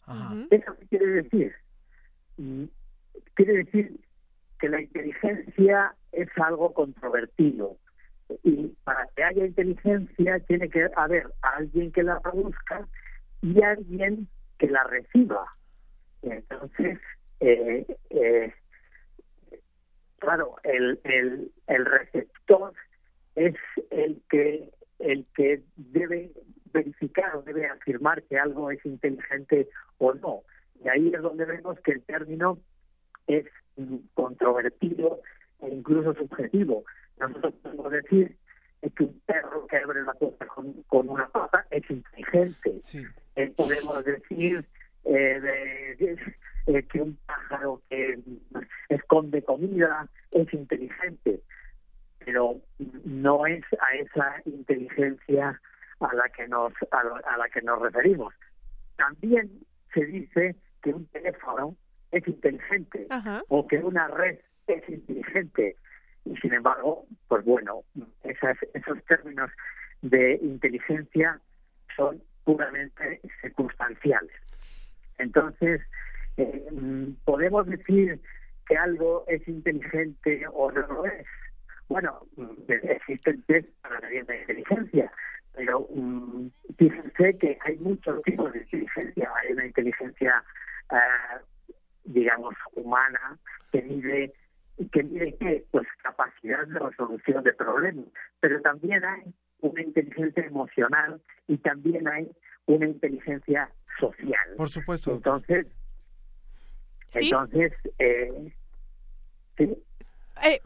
Ajá. ¿Eso qué quiere decir? Quiere decir que la inteligencia es algo controvertido y para que haya inteligencia tiene que haber alguien que la produzca y alguien que la reciba. Entonces, eh, eh, claro, el, el, el receptor es el que el que debe verificar o debe afirmar que algo es inteligente o no. Y ahí es donde vemos que el término es controvertido e incluso subjetivo. Nosotros podemos decir que un perro que abre la puerta con, con una pata es inteligente. Sí. Eh, podemos decir eh, de, eh, que un pájaro que esconde comida es inteligente pero no es a esa inteligencia a la que nos a, a la que nos referimos. También se dice que un teléfono es inteligente o que una red es inteligente. Y sin embargo, pues bueno, esas, esos términos de inteligencia son puramente circunstanciales. Entonces, eh, podemos decir que algo es inteligente o no lo es. Bueno, existen test para medir la inteligencia, pero um, fíjense que hay muchos tipos de inteligencia. Hay una inteligencia, uh, digamos, humana que mide que mide qué pues capacidad de resolución de problemas. Pero también hay una inteligencia emocional y también hay una inteligencia social. Por supuesto. Entonces entonces eh, ¿sí? eh,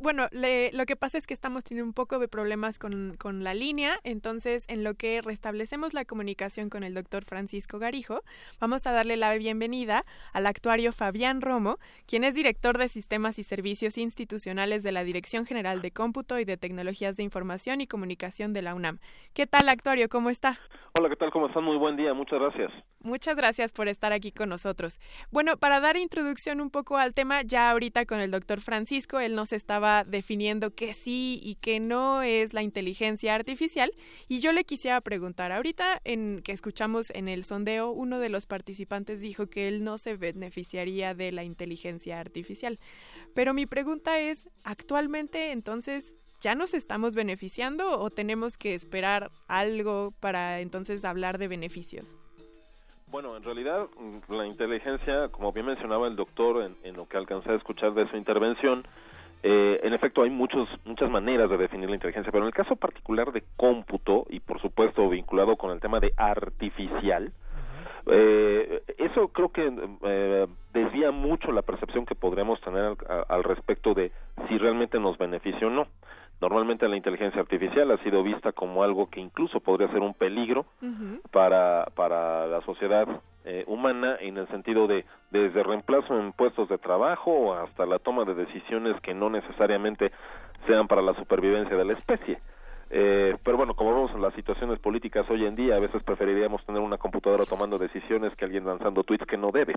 bueno, le, lo que pasa es que estamos teniendo un poco de problemas con, con, la línea, entonces en lo que restablecemos la comunicación con el doctor Francisco Garijo, vamos a darle la bienvenida al actuario Fabián Romo, quien es director de Sistemas y Servicios Institucionales de la Dirección General de Cómputo y de Tecnologías de Información y Comunicación de la UNAM. ¿Qué tal, actuario? ¿Cómo está? Hola, ¿qué tal? ¿Cómo están? Muy buen día, muchas gracias. Muchas gracias por estar aquí con nosotros. Bueno, para dar introducción un poco al tema, ya ahorita con el doctor Francisco, él nos estaba definiendo qué sí y qué no es la inteligencia artificial. Y yo le quisiera preguntar, ahorita en que escuchamos en el sondeo, uno de los participantes dijo que él no se beneficiaría de la inteligencia artificial. Pero mi pregunta es, actualmente entonces, ¿ya nos estamos beneficiando o tenemos que esperar algo para entonces hablar de beneficios? Bueno, en realidad mm, la inteligencia, como bien mencionaba el doctor en, en lo que alcancé a escuchar de su intervención, eh, en efecto, hay muchos, muchas maneras de definir la inteligencia, pero en el caso particular de cómputo, y por supuesto vinculado con el tema de artificial, eh, eso creo que eh, desvía mucho la percepción que podríamos tener al, al, respecto de si realmente nos beneficia o no. Normalmente la inteligencia artificial ha sido vista como algo que incluso podría ser un peligro para, para la sociedad eh, humana en el sentido de desde reemplazo en puestos de trabajo hasta la toma de decisiones que no necesariamente sean para la supervivencia de la especie. Eh, pero bueno, como vemos en las situaciones políticas hoy en día, a veces preferiríamos tener una computadora tomando decisiones que alguien lanzando tweets que no debe.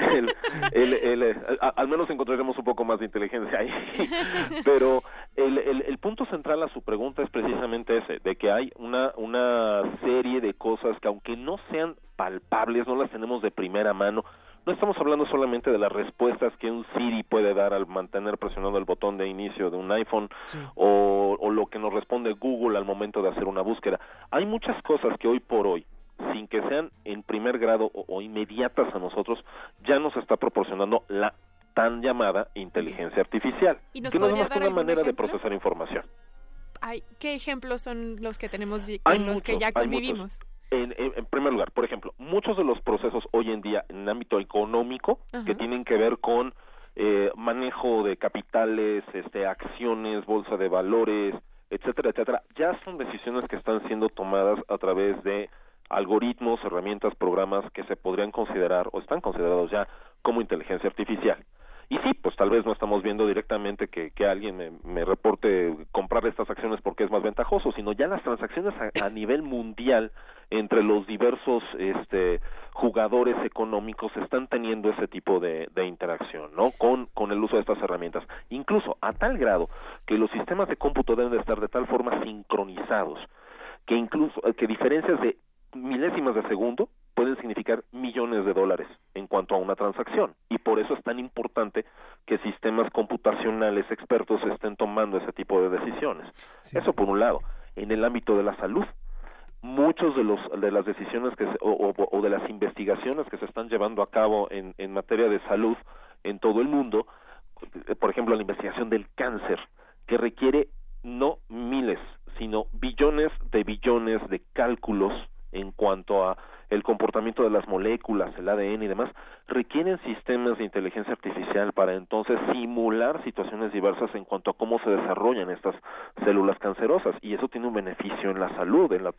[laughs] el, el, eh, al menos encontraremos un poco más de inteligencia ahí. [laughs] pero el, el, punto central a su pregunta es precisamente ese, de que hay una, una serie de cosas que aunque no sean palpables, no las tenemos de primera mano, no estamos hablando solamente de las respuestas que un Siri puede dar al mantener presionado el botón de inicio de un iPhone o, o, lo que nos responde Google al momento de hacer una búsqueda. Hay muchas cosas que hoy por hoy, sin que sean en primer grado o, o inmediatas a nosotros, ya nos está proporcionando la tan llamada inteligencia artificial, ¿Y nos que no es más que una manera de procesar información. Ay, ¿Qué ejemplos son los que tenemos los que ya hay convivimos? En, en- en primer lugar, por ejemplo, muchos de los procesos hoy en día en el ámbito económico que tienen que ver con eh, manejo de capitales, este, acciones, bolsa de valores, etcétera, etcétera, ya son decisiones que están siendo tomadas a través de algoritmos, herramientas, programas que se podrían considerar o están considerados ya como inteligencia artificial. Y sí, pues tal vez no estamos viendo directamente que, que alguien me, me reporte comprar estas acciones porque es más ventajoso, sino ya las transacciones a, nivel mundial entre los diversos este, jugadores económicos están teniendo ese tipo de, de interacción, ¿no? Con, con el uso de estas herramientas. Incluso a tal grado que los sistemas de cómputo deben de estar de tal forma sincronizados que incluso que diferencias de milésimas de segundo pueden significar millones de dólares en cuanto a una transacción y por eso es tan importante que sistemas computacionales expertos estén tomando ese tipo de decisiones. Eso por un lado. En el ámbito de la salud, muchos de los de las decisiones que se- o, o- o de las investigaciones que se están llevando a cabo en, en materia de salud en todo el mundo, por ejemplo la investigación del cáncer, que requiere no miles, sino billones de billones de cálculos en cuanto a el comportamiento de las moléculas, el ADN y demás, requieren sistemas de inteligencia artificial para entonces simular situaciones diversas en cuanto a cómo se desarrollan estas células cancerosas y eso tiene un beneficio en la salud, en la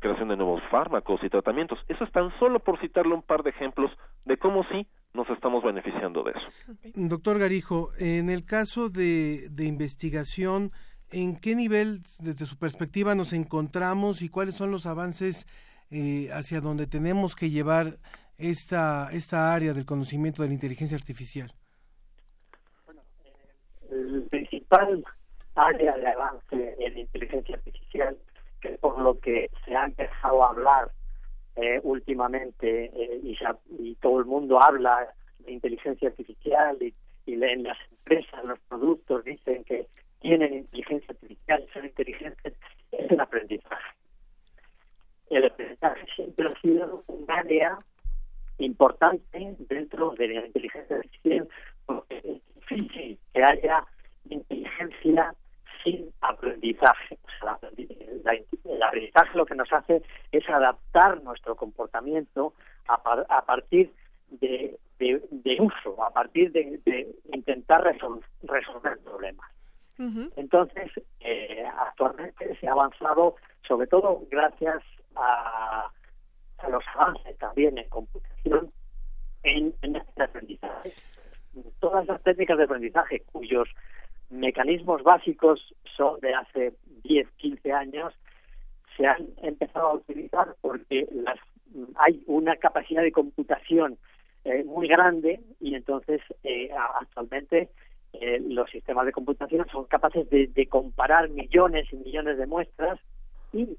creación de nuevos fármacos y tratamientos. Eso es tan solo por citarle un par de ejemplos de cómo sí nos estamos beneficiando de eso. Doctor Garijo, en el caso de, de investigación, ¿en qué nivel, desde su perspectiva, nos encontramos y cuáles son los avances eh, hacia donde tenemos que llevar esta, esta área del conocimiento de la inteligencia artificial? El principal área de avance en la inteligencia artificial, que es por lo que se ha empezado a hablar eh, últimamente eh, y, ya- y todo el mundo habla de inteligencia artificial y, y en las empresas, los productos dicen que tienen inteligencia artificial, son inteligentes, es el aprendizaje. El aprendizaje siempre ha sido un área importante dentro de la inteligencia artificial porque es difícil que haya inteligencia sin aprendizaje. O sea, la el aprendizaje lo que nos hace es adaptar nuestro comportamiento a, par- a partir de, de- de uso, a partir de, de intentar resol- resolver problemas. Entonces, eh, actualmente se ha avanzado, sobre todo gracias a, los avances también en computación, en, en este aprendizaje. Todas las técnicas de aprendizaje cuyos mecanismos básicos son de hace 10, 15 años, se han empezado a utilizar porque las, hay una capacidad de computación eh, muy grande y entonces eh, actualmente eh, los sistemas de computación son capaces de, de comparar millones y millones de muestras y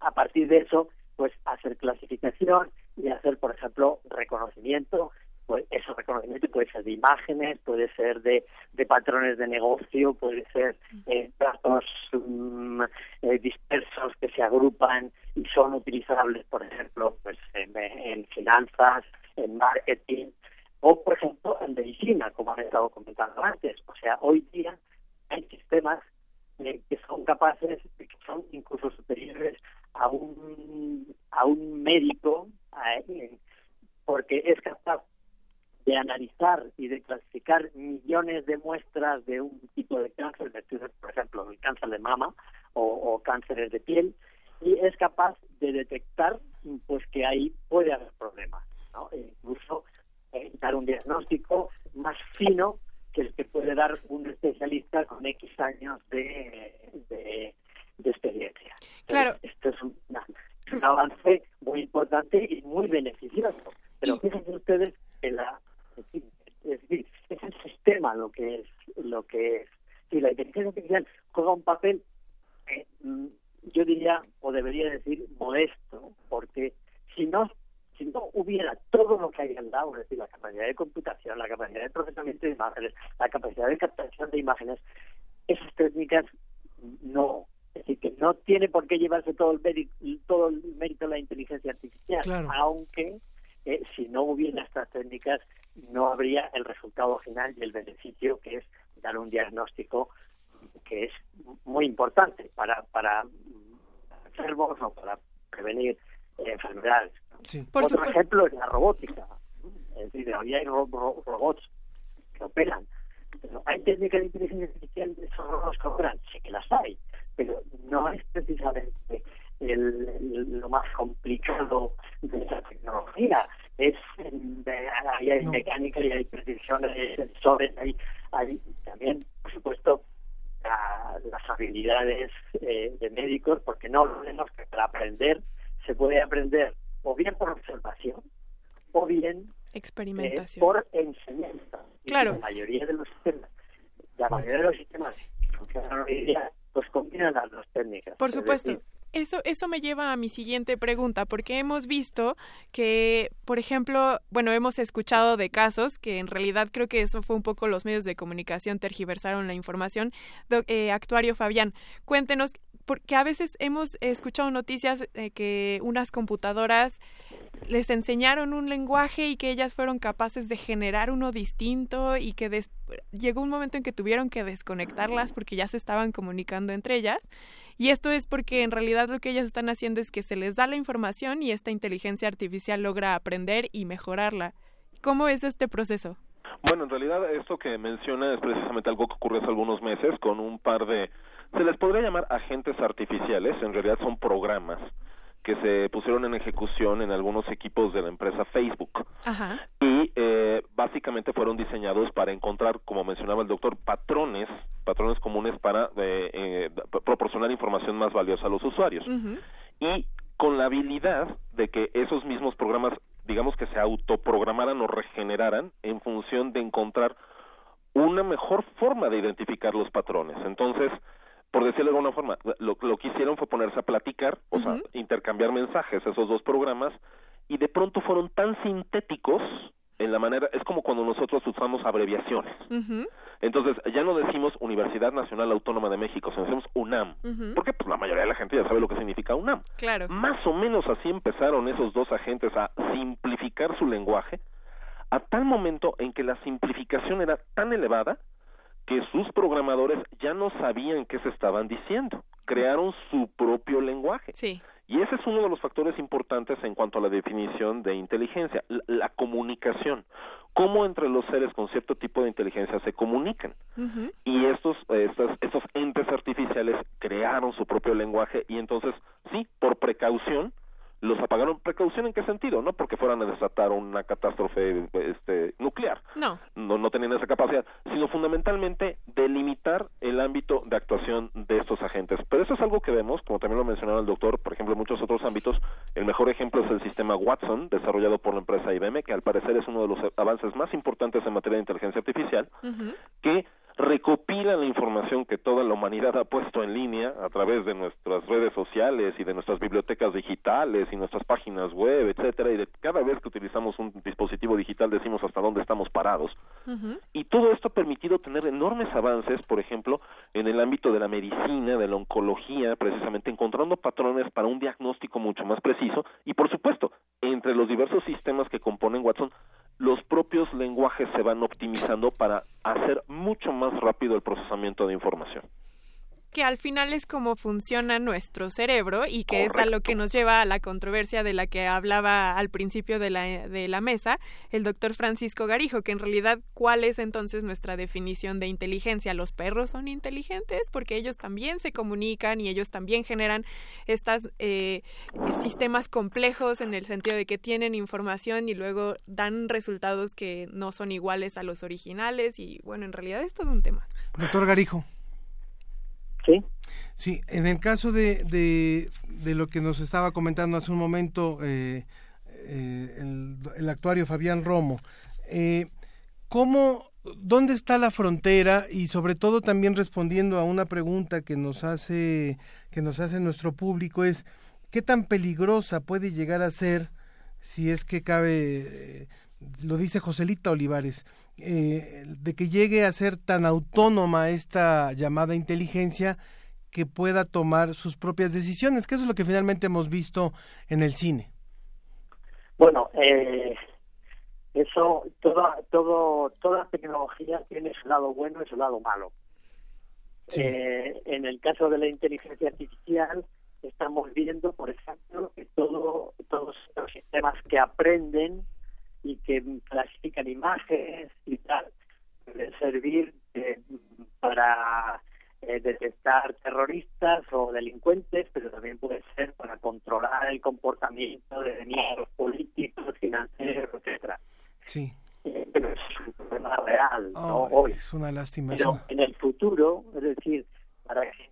a partir de eso pues hacer clasificación y hacer por ejemplo reconocimiento pues ese reconocimiento puede ser de imágenes puede ser de, de patrones de negocio puede ser eh, datos mm, eh, dispersos que se agrupan y son utilizables por ejemplo pues en, finanzas en marketing o por ejemplo en medicina como han estado comentando antes. O sea hoy día hay sistemas eh, que son capaces que son incluso superiores a un a un médico eh, porque es capaz de analizar y de clasificar millones de muestras de un tipo de cáncer, por ejemplo, el cáncer de mama o, o cánceres de piel, y es capaz de detectar pues que ahí puede haber problemas, ¿no? E incluso eh, dar un diagnóstico más fino que el que puede dar un especialista con X años de, de experiencia. Claro. Esto es un, un avance muy importante y muy beneficioso. Pero fíjense ustedes que la es decir, es el sistema lo que es lo que es. Si la inteligencia artificial juega un papel, eh, mm, yo diría o debería decir modesto, porque si no si no hubiera todo lo que hay al lado, es decir, la capacidad de computación, la capacidad de procesamiento de imágenes, la capacidad de captación de imágenes, esas técnicas no, es decir, que no tiene por qué llevarse todo el mérito, todo el mérito de la inteligencia artificial, Claro. aunque eh, si no hubiera estas técnicas no habría el resultado final y el beneficio que es dar un diagnóstico que es muy importante para para enfermos o para prevenir eh, enfermedades. Por Otro supuesto. ejemplo es la robótica. Es decir, hoy hay ro- ro- robots que operan. Pero hay técnicas de inteligencia artificial de esos robots que operan, sí que las hay, pero no es precisamente el, el- lo más complicado de esa tecnología. Es de- ahí hay mecánica y hay precisión, hay sensores, hay, hay también, por supuesto, la- las habilidades eh, de médicos, porque no olvidemos que para aprender se puede aprender o bien por observación o bien eh, Experimentación. por enseñanza. Y Claro. La mayoría de los sistemas, la mayoría de los sistemas funcionan hoy día, pues combinan las dos técnicas. Por Es supuesto. decir, Eso, eso me lleva a mi siguiente pregunta, porque hemos visto que, por ejemplo, bueno, hemos escuchado de casos que en realidad creo que eso fue un poco los medios de comunicación tergiversaron la información. Doc- eh, actuario Fabián, cuéntenos, porque a veces hemos escuchado noticias de que unas computadoras les enseñaron un lenguaje y que ellas fueron capaces de generar uno distinto y que des- llegó un momento en que tuvieron que desconectarlas porque ya se estaban comunicando entre ellas. Y esto es porque en realidad lo que ellas están haciendo es que se les da la información y esta inteligencia artificial logra aprender y mejorarla. ¿Cómo es este proceso? Bueno, en realidad esto que menciona es precisamente algo que ocurrió hace algunos meses con un par de, se les podría llamar agentes artificiales, en realidad son programas que se pusieron en ejecución en algunos equipos de la empresa Facebook Ajá. y eh, básicamente fueron diseñados para encontrar, como mencionaba el doctor, patrones, patrones comunes para eh, eh, proporcionar información más valiosa a los usuarios y con la habilidad de que esos mismos programas digamos que se autoprogramaran o regeneraran en función de encontrar una mejor forma de identificar los patrones. Entonces, por decirlo de alguna forma, lo, lo que hicieron fue ponerse a platicar, o sea, intercambiar mensajes, esos dos programas, y de pronto fueron tan sintéticos en la manera, es como cuando nosotros usamos abreviaciones. Entonces, ya no decimos Universidad Nacional Autónoma de México, sino decimos UNAM. Porque pues la mayoría de la gente ya sabe lo que significa UNAM. Claro. Más o menos así empezaron esos dos agentes a simplificar su lenguaje a tal momento en que la simplificación era tan elevada que sus programadores ya no sabían qué se estaban diciendo. Crearon su propio lenguaje. Sí. Y ese es uno de los factores importantes en cuanto a la definición de inteligencia, la, la comunicación. Cómo entre los seres con cierto tipo de inteligencia se comunican. Y estos, estos, estos entes artificiales crearon su propio lenguaje y entonces, sí, por precaución, los apagaron. ¿Precaución en qué sentido? No porque fueran a desatar una catástrofe este, nuclear. No. no. No tenían esa capacidad, sino fundamentalmente delimitar el ámbito de actuación de estos agentes. Pero eso es algo que vemos, como también lo mencionaba el doctor, por ejemplo, en muchos otros ámbitos. El mejor ejemplo es el sistema Watson, desarrollado por la empresa IBM, que al parecer es uno de los avances más importantes en materia de inteligencia artificial, que recopila la información que toda la humanidad ha puesto en línea a través de nuestras redes sociales y de nuestras bibliotecas digitales y nuestras páginas web, etcétera, y de cada vez que utilizamos un dispositivo digital decimos hasta dónde estamos parados. Y todo esto ha permitido tener enormes avances, por ejemplo, en el ámbito de la medicina, de la oncología, precisamente encontrando patrones para un diagnóstico mucho más preciso y, por supuesto, entre los diversos sistemas que componen Watson, los propios lenguajes se van optimizando para hacer mucho más rápido el procesamiento de información que al final es como funciona nuestro cerebro y que es a lo que nos lleva a la controversia de la que hablaba al principio de la, de la mesa el doctor Francisco Garijo, que en realidad cuál es entonces nuestra definición de inteligencia. ¿Los perros son inteligentes? Porque ellos también se comunican y ellos también generan estos eh, sistemas complejos en el sentido de que tienen información y luego dan resultados que no son iguales a los originales y bueno, en realidad es todo un tema. Doctor Garijo. Sí. Sí, en el caso de, de, de lo que nos estaba comentando hace un momento eh, eh, el, el, actuario Fabián Romo, eh, ¿cómo, dónde está la frontera y sobre todo también respondiendo a una pregunta que nos hace que nos hace nuestro público es qué tan peligrosa puede llegar a ser si es que cabe lo dice Joselita Olivares eh, de que llegue a ser tan autónoma esta llamada inteligencia que pueda tomar sus propias decisiones, que eso es lo que finalmente hemos visto en el cine. Bueno, eh, eso, toda, todo, toda tecnología tiene su lado bueno y su lado malo. Sí. Eh, en el caso de la inteligencia artificial, estamos viendo, por ejemplo, que todo, todos los sistemas que aprenden y que clasifican imágenes y tal, pueden servir eh, para eh, detectar terroristas o delincuentes, pero también puede ser para controlar el comportamiento de enemigos políticos, financieros, etcétera. Sí. Eh, pero es un problema real, ¿no? Oh, Hoy. Es una lástima. Pero en el futuro, es decir, para que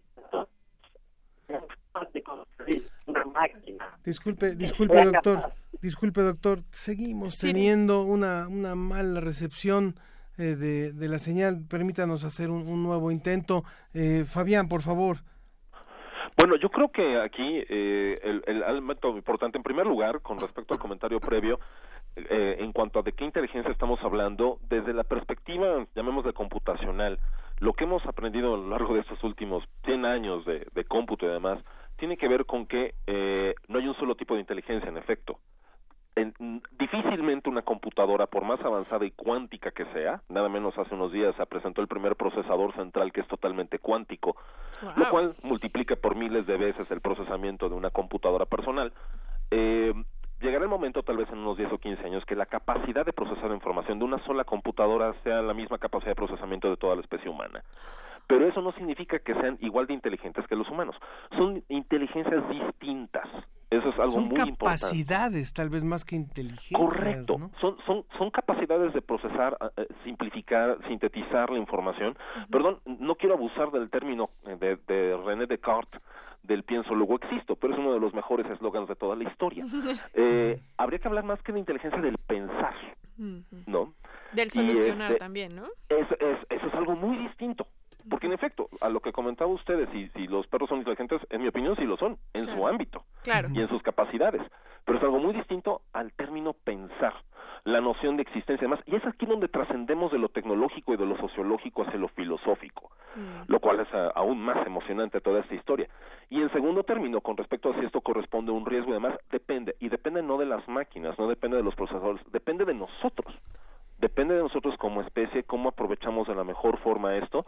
de construir una máquina Disculpe, disculpe doctor, capaz disculpe doctor, seguimos Sí. teniendo una, una mala recepción eh, de, de la señal, permítanos hacer un, un nuevo intento. Eh, Fabián, por favor. Bueno, yo creo que aquí eh, el, el elemento importante, en primer lugar, con respecto al comentario previo, eh, en cuanto a de qué inteligencia estamos hablando, desde la perspectiva, llamémosle computacional, lo que hemos aprendido a lo largo de estos últimos 100 años de, de cómputo y demás, tiene que ver con que eh, no hay un solo tipo de inteligencia, en efecto. En, difícilmente una computadora, por más avanzada y cuántica que sea, nada menos hace unos días se presentó el primer procesador central que es totalmente cuántico, lo cual multiplica por miles de veces el procesamiento de una computadora personal. Eh, llegará el momento, tal vez en unos 10 o 15 años, que la capacidad de procesar información de una sola computadora sea la misma capacidad de procesamiento de toda la especie humana. Pero eso no significa que sean igual de inteligentes que los humanos. Son inteligencias distintas. Eso es algo Son muy importante. capacidades, tal vez más que inteligencia. Correcto. Son, son, son capacidades de procesar, eh, simplificar, sintetizar la información. Perdón, no quiero abusar del término eh, de, de René Descartes del pienso luego existo, pero es uno de los mejores eslogans de toda la historia. [laughs] Eh, habría que hablar más que de inteligencia del pensar, ¿no? Del Y, solucionar este, también, ¿no? es, es, eso es algo muy distinto. Porque en efecto, a lo que comentaba ustedes, si, si los perros son inteligentes, en mi opinión sí lo son, en su ámbito Claro. y en sus capacidades. Pero es algo muy distinto al término pensar, la noción de existencia y demás. Y es aquí donde trascendemos de lo tecnológico y de lo sociológico hacia lo filosófico, lo cual es ah, aún más emocionante toda esta historia. Y en segundo término, con respecto a si esto corresponde a un riesgo y demás, depende. Y depende no de las máquinas, no depende de los procesadores, depende de nosotros. Depende de nosotros como especie cómo aprovechamos de la mejor forma esto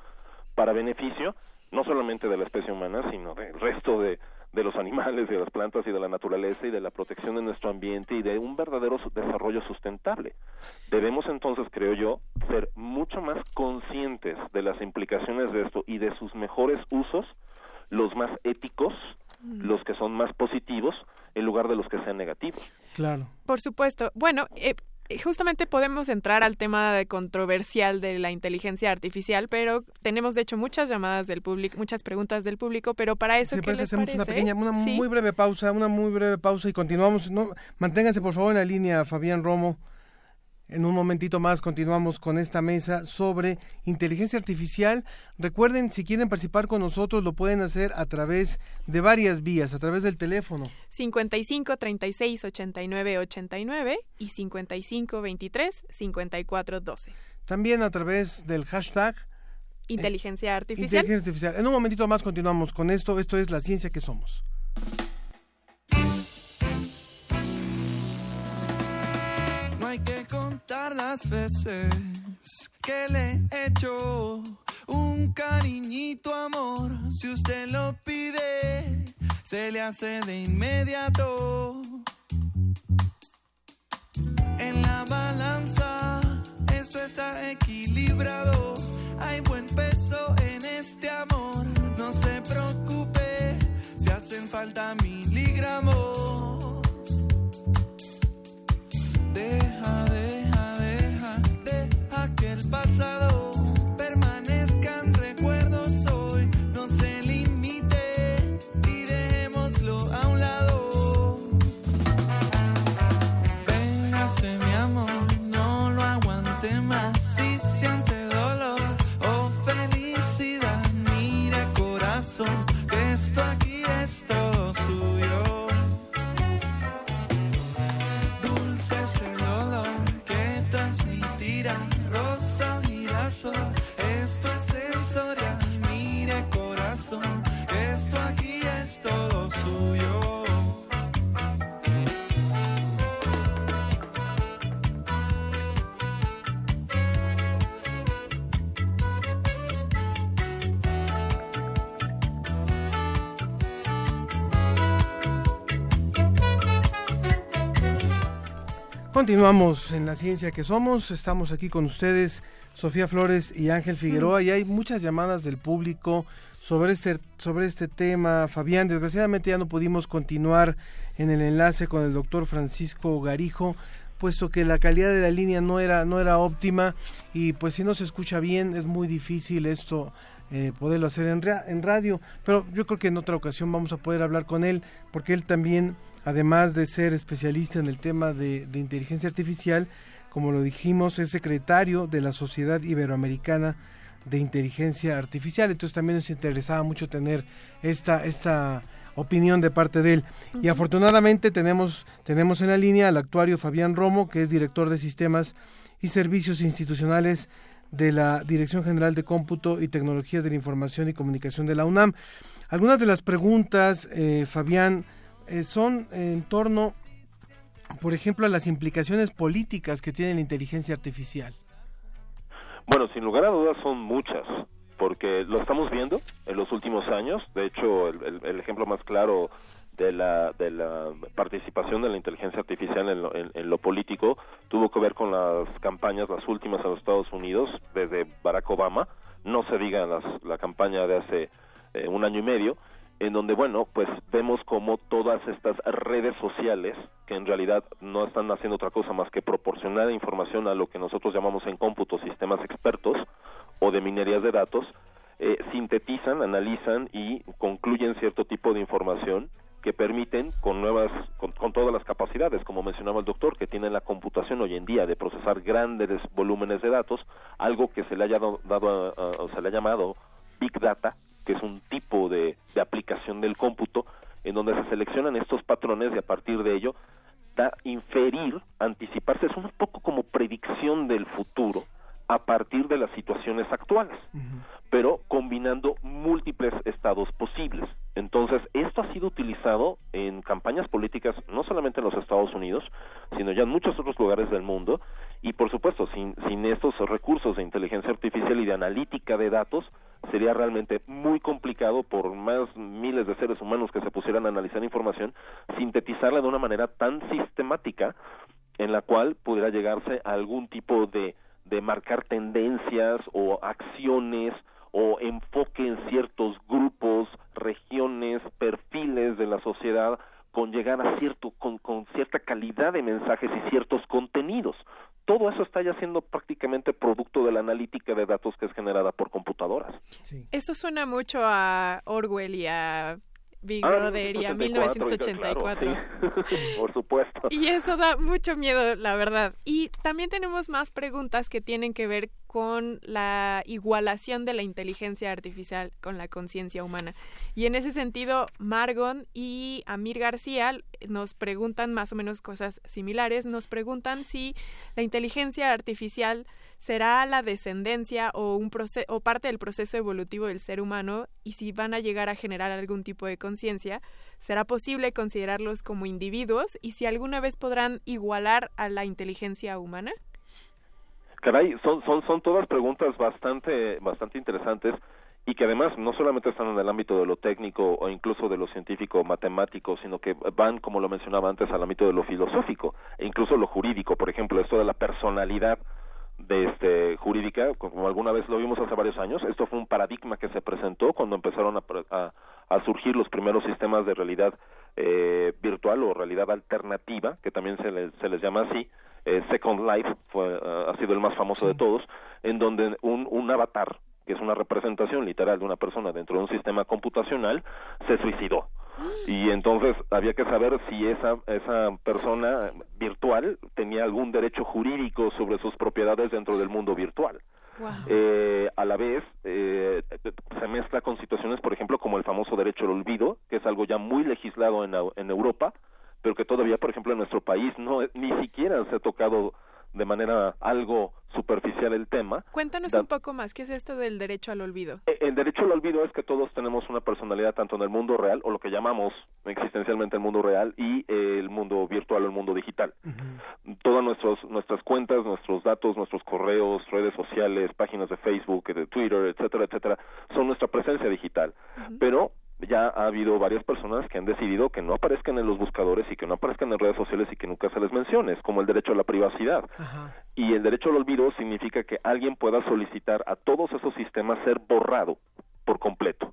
para beneficio no solamente de la especie humana, sino del resto de, de los animales, de las plantas y de la naturaleza y de la protección de nuestro ambiente y de un verdadero desarrollo sustentable. Debemos entonces, creo yo, ser mucho más conscientes de las implicaciones de esto y de sus mejores usos, los más éticos, los que son más positivos, en lugar de los que sean negativos. Claro. Por supuesto. Bueno, eh, justamente podemos entrar al tema de controversial de la inteligencia artificial, pero tenemos de hecho muchas llamadas del público, muchas preguntas del público, pero para eso ¿qué parece les hacemos una parece? pequeña, una Sí. muy breve pausa, una muy breve pausa y continuamos. No, manténganse por favor en la línea, Fabián Romo. En un momentito más continuamos con esta mesa sobre inteligencia artificial. Recuerden, si quieren participar con nosotros, lo pueden hacer a través de varias vías, a través del teléfono. 55 36 89 89 y 55 23 54 12. También a través del hashtag Inteligencia artificial. inteligencia artificial. En un momentito más continuamos con esto. Esto es la ciencia que somos. Hay que contar las veces que le he hecho un cariñito amor. Si usted lo pide, se le hace de inmediato. En la balanza, esto está equilibrado. Hay buen peso en este amor. No se preocupe si hacen falta miligramos. Continuamos en la ciencia que somos. Estamos aquí con ustedes, Sofía Flores y Ángel Figueroa, y hay muchas llamadas del público sobre este, sobre este tema. Fabián, desgraciadamente ya no pudimos continuar en el enlace con el doctor Francisco Garijo, puesto que la calidad de la línea no era, no era óptima, y pues si no se escucha bien es muy difícil esto. eh, poderlo hacer en, en radio, pero yo creo que en otra ocasión vamos a poder hablar con él, porque él también además de ser especialista en el tema de, de inteligencia artificial, como lo dijimos, es secretario de la Sociedad Iberoamericana de Inteligencia Artificial. Entonces también nos interesaba mucho tener esta, esta opinión de parte de él. Y afortunadamente tenemos, tenemos en la línea al actuario Fabián Romo, que es director de sistemas y servicios institucionales de la Dirección General de Cómputo y Tecnologías de la Información y Comunicación de la UNAM. Algunas de las preguntas, eh, Fabián, eh, son en torno, por ejemplo, a las implicaciones políticas que tiene la inteligencia artificial. Bueno, sin lugar a dudas son muchas, porque lo estamos viendo en los últimos años. De hecho, el, ejemplo más claro de la, de la participación de la inteligencia artificial en lo, en lo político tuvo que ver con las campañas, las últimas en los Estados Unidos, desde Barack Obama, no se diga las, la campaña de hace eh, un año y medio, en donde, bueno, pues vemos como todas estas redes sociales, que en realidad no están haciendo otra cosa más que proporcionar información a lo que nosotros llamamos en cómputo sistemas expertos o de minerías de datos, eh, sintetizan, analizan y concluyen cierto tipo de información que permiten con nuevas con, con, todas las capacidades como mencionaba el doctor que tiene la computación hoy en día de procesar grandes volúmenes de datos algo que se le haya dado a, se le ha llamado big data que es un tipo de, de aplicación del cómputo en donde se seleccionan estos patrones y a partir de ello da inferir anticiparse es un poco como predicción del futuro a partir de las situaciones actuales, uh -huh. pero combinando múltiples estados posibles. Entonces, esto ha sido utilizado en campañas políticas no solamente en los Estados Unidos, sino ya en muchos otros lugares del mundo, y por supuesto, sin, sin estos recursos de inteligencia artificial y de analítica de datos, sería realmente muy complicado por más miles de seres humanos que se pusieran a analizar información, sintetizarla de una manera tan sistemática en la cual pudiera llegarse a algún tipo de de marcar tendencias o acciones o enfoque en ciertos grupos, regiones, perfiles de la sociedad con llegar a cierto con, con cierta calidad de mensajes y ciertos contenidos. Todo eso está ya siendo prácticamente producto de la analítica de datos que es generada por computadoras. Sí. Eso suena mucho a Orwell y a Big ah, Brother y a 1984. Claro, sí. [laughs] Por supuesto. Y eso da mucho miedo, la verdad. Y también tenemos más preguntas que tienen que ver con la igualación de la inteligencia artificial con la conciencia humana. Y en ese sentido, Margon y Amir García nos preguntan más o menos cosas similares. Nos preguntan si la inteligencia artificial será la descendencia o, un o parte del proceso evolutivo del ser humano y si van a llegar a generar algún tipo de conciencia, será posible considerarlos como individuos y si alguna vez podrán igualar a la inteligencia humana. Caray, son, son, son todas preguntas bastante, bastante interesantes y que además no solamente están en el ámbito de lo técnico o incluso de lo científico matemático, sino que van, como lo mencionaba antes, al ámbito de lo filosófico e incluso lo jurídico. Por ejemplo, esto de la personalidad de este jurídica, como alguna vez lo vimos hace varios años, esto fue un paradigma que se presentó cuando empezaron a, a, a surgir los primeros sistemas de realidad eh, virtual o realidad alternativa, que también se les, se les llama así, eh, Second Life fue, uh, ha sido el más famoso sí. de todos, en donde un, un avatar, que es una representación literal de una persona dentro de un sistema computacional, se suicidó y entonces había que saber si esa esa persona virtual tenía algún derecho jurídico sobre sus propiedades dentro del mundo virtual. Wow. Eh, a la vez eh, se mezcla con situaciones, por ejemplo, como el famoso derecho al olvido, que es algo ya muy legislado en, en Europa, pero que todavía, por ejemplo, en nuestro país no ni siquiera se ha tocado de manera algo superficial el tema. Cuéntanos da un poco más, ¿qué es esto del derecho al olvido? El derecho al olvido es que todos tenemos una personalidad tanto en el mundo real, o lo que llamamos existencialmente el mundo real, y eh, el mundo virtual o el mundo digital. Uh -huh. Todas nuestros, nuestras cuentas, nuestros datos, nuestros correos, redes sociales, páginas de Facebook, de Twitter, etcétera, etcétera, son nuestra presencia digital. Uh -huh. Pero ya ha habido varias personas que han decidido que no aparezcan en los buscadores y que no aparezcan en redes sociales y que nunca se les mencione, es como el derecho a la privacidad. Ajá. Y el derecho al olvido significa que alguien pueda solicitar a todos esos sistemas ser borrado por completo.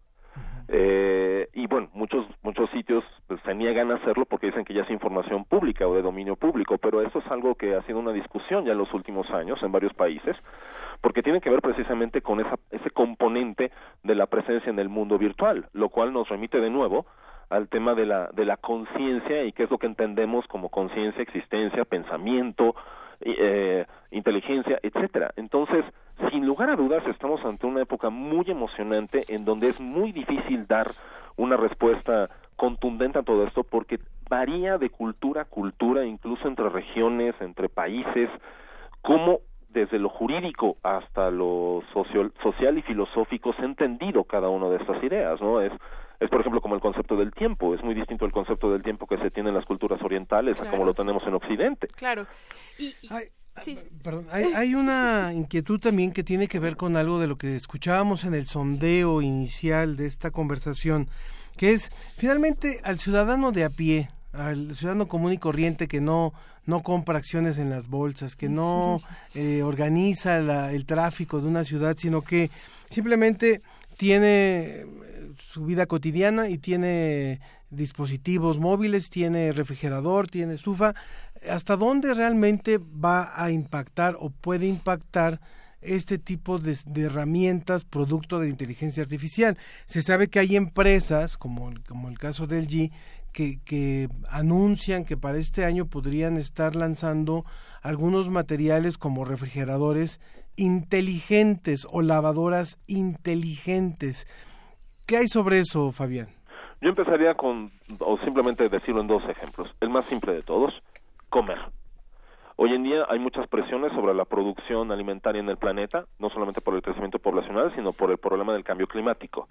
Eh, y bueno, muchos muchos sitios pues, se niegan a hacerlo porque dicen que ya es información pública o de dominio público, pero eso es algo que ha sido una discusión ya en los últimos años en varios países, porque tiene que ver precisamente con esa, ese componente de la presencia en el mundo virtual, lo cual nos remite de nuevo al tema de la de la conciencia y qué es lo que entendemos como conciencia, existencia, pensamiento, eh, inteligencia, etcétera. Entonces, sin lugar a dudas, estamos ante una época muy emocionante en donde es muy difícil dar una respuesta contundente a todo esto porque varía de cultura a cultura, incluso entre regiones, entre países, cómo desde lo jurídico hasta lo social, social y filosófico se ha entendido cada una de estas ideas, ¿no? Es es por ejemplo como el concepto del tiempo, es muy distinto el concepto del tiempo que se tiene en las culturas orientales claro, a como lo sí. tenemos en Occidente. Claro. Y, y Ay, sí. Perdón, hay, hay, una inquietud también que tiene que ver con algo de lo que escuchábamos en el sondeo inicial de esta conversación, que es finalmente al ciudadano de a pie, al ciudadano común y corriente que no no compra acciones en las bolsas, que no [laughs] eh, organiza la, el tráfico de una ciudad, sino que simplemente tiene su vida cotidiana y tiene dispositivos móviles, tiene refrigerador, tiene estufa. ¿Hasta dónde realmente va a impactar o puede impactar este tipo de, herramientas producto de inteligencia artificial? Se sabe que hay empresas, como, como el caso del G, que, anuncian que para este año podrían estar lanzando algunos materiales como refrigeradores inteligentes o lavadoras inteligentes. ¿Qué hay sobre eso, Fabián? Yo empezaría con, o simplemente decirlo en dos ejemplos. El más simple de todos, comer. Hoy en día hay muchas presiones sobre la producción alimentaria en el planeta, no solamente por el crecimiento poblacional, sino por el problema del cambio climático.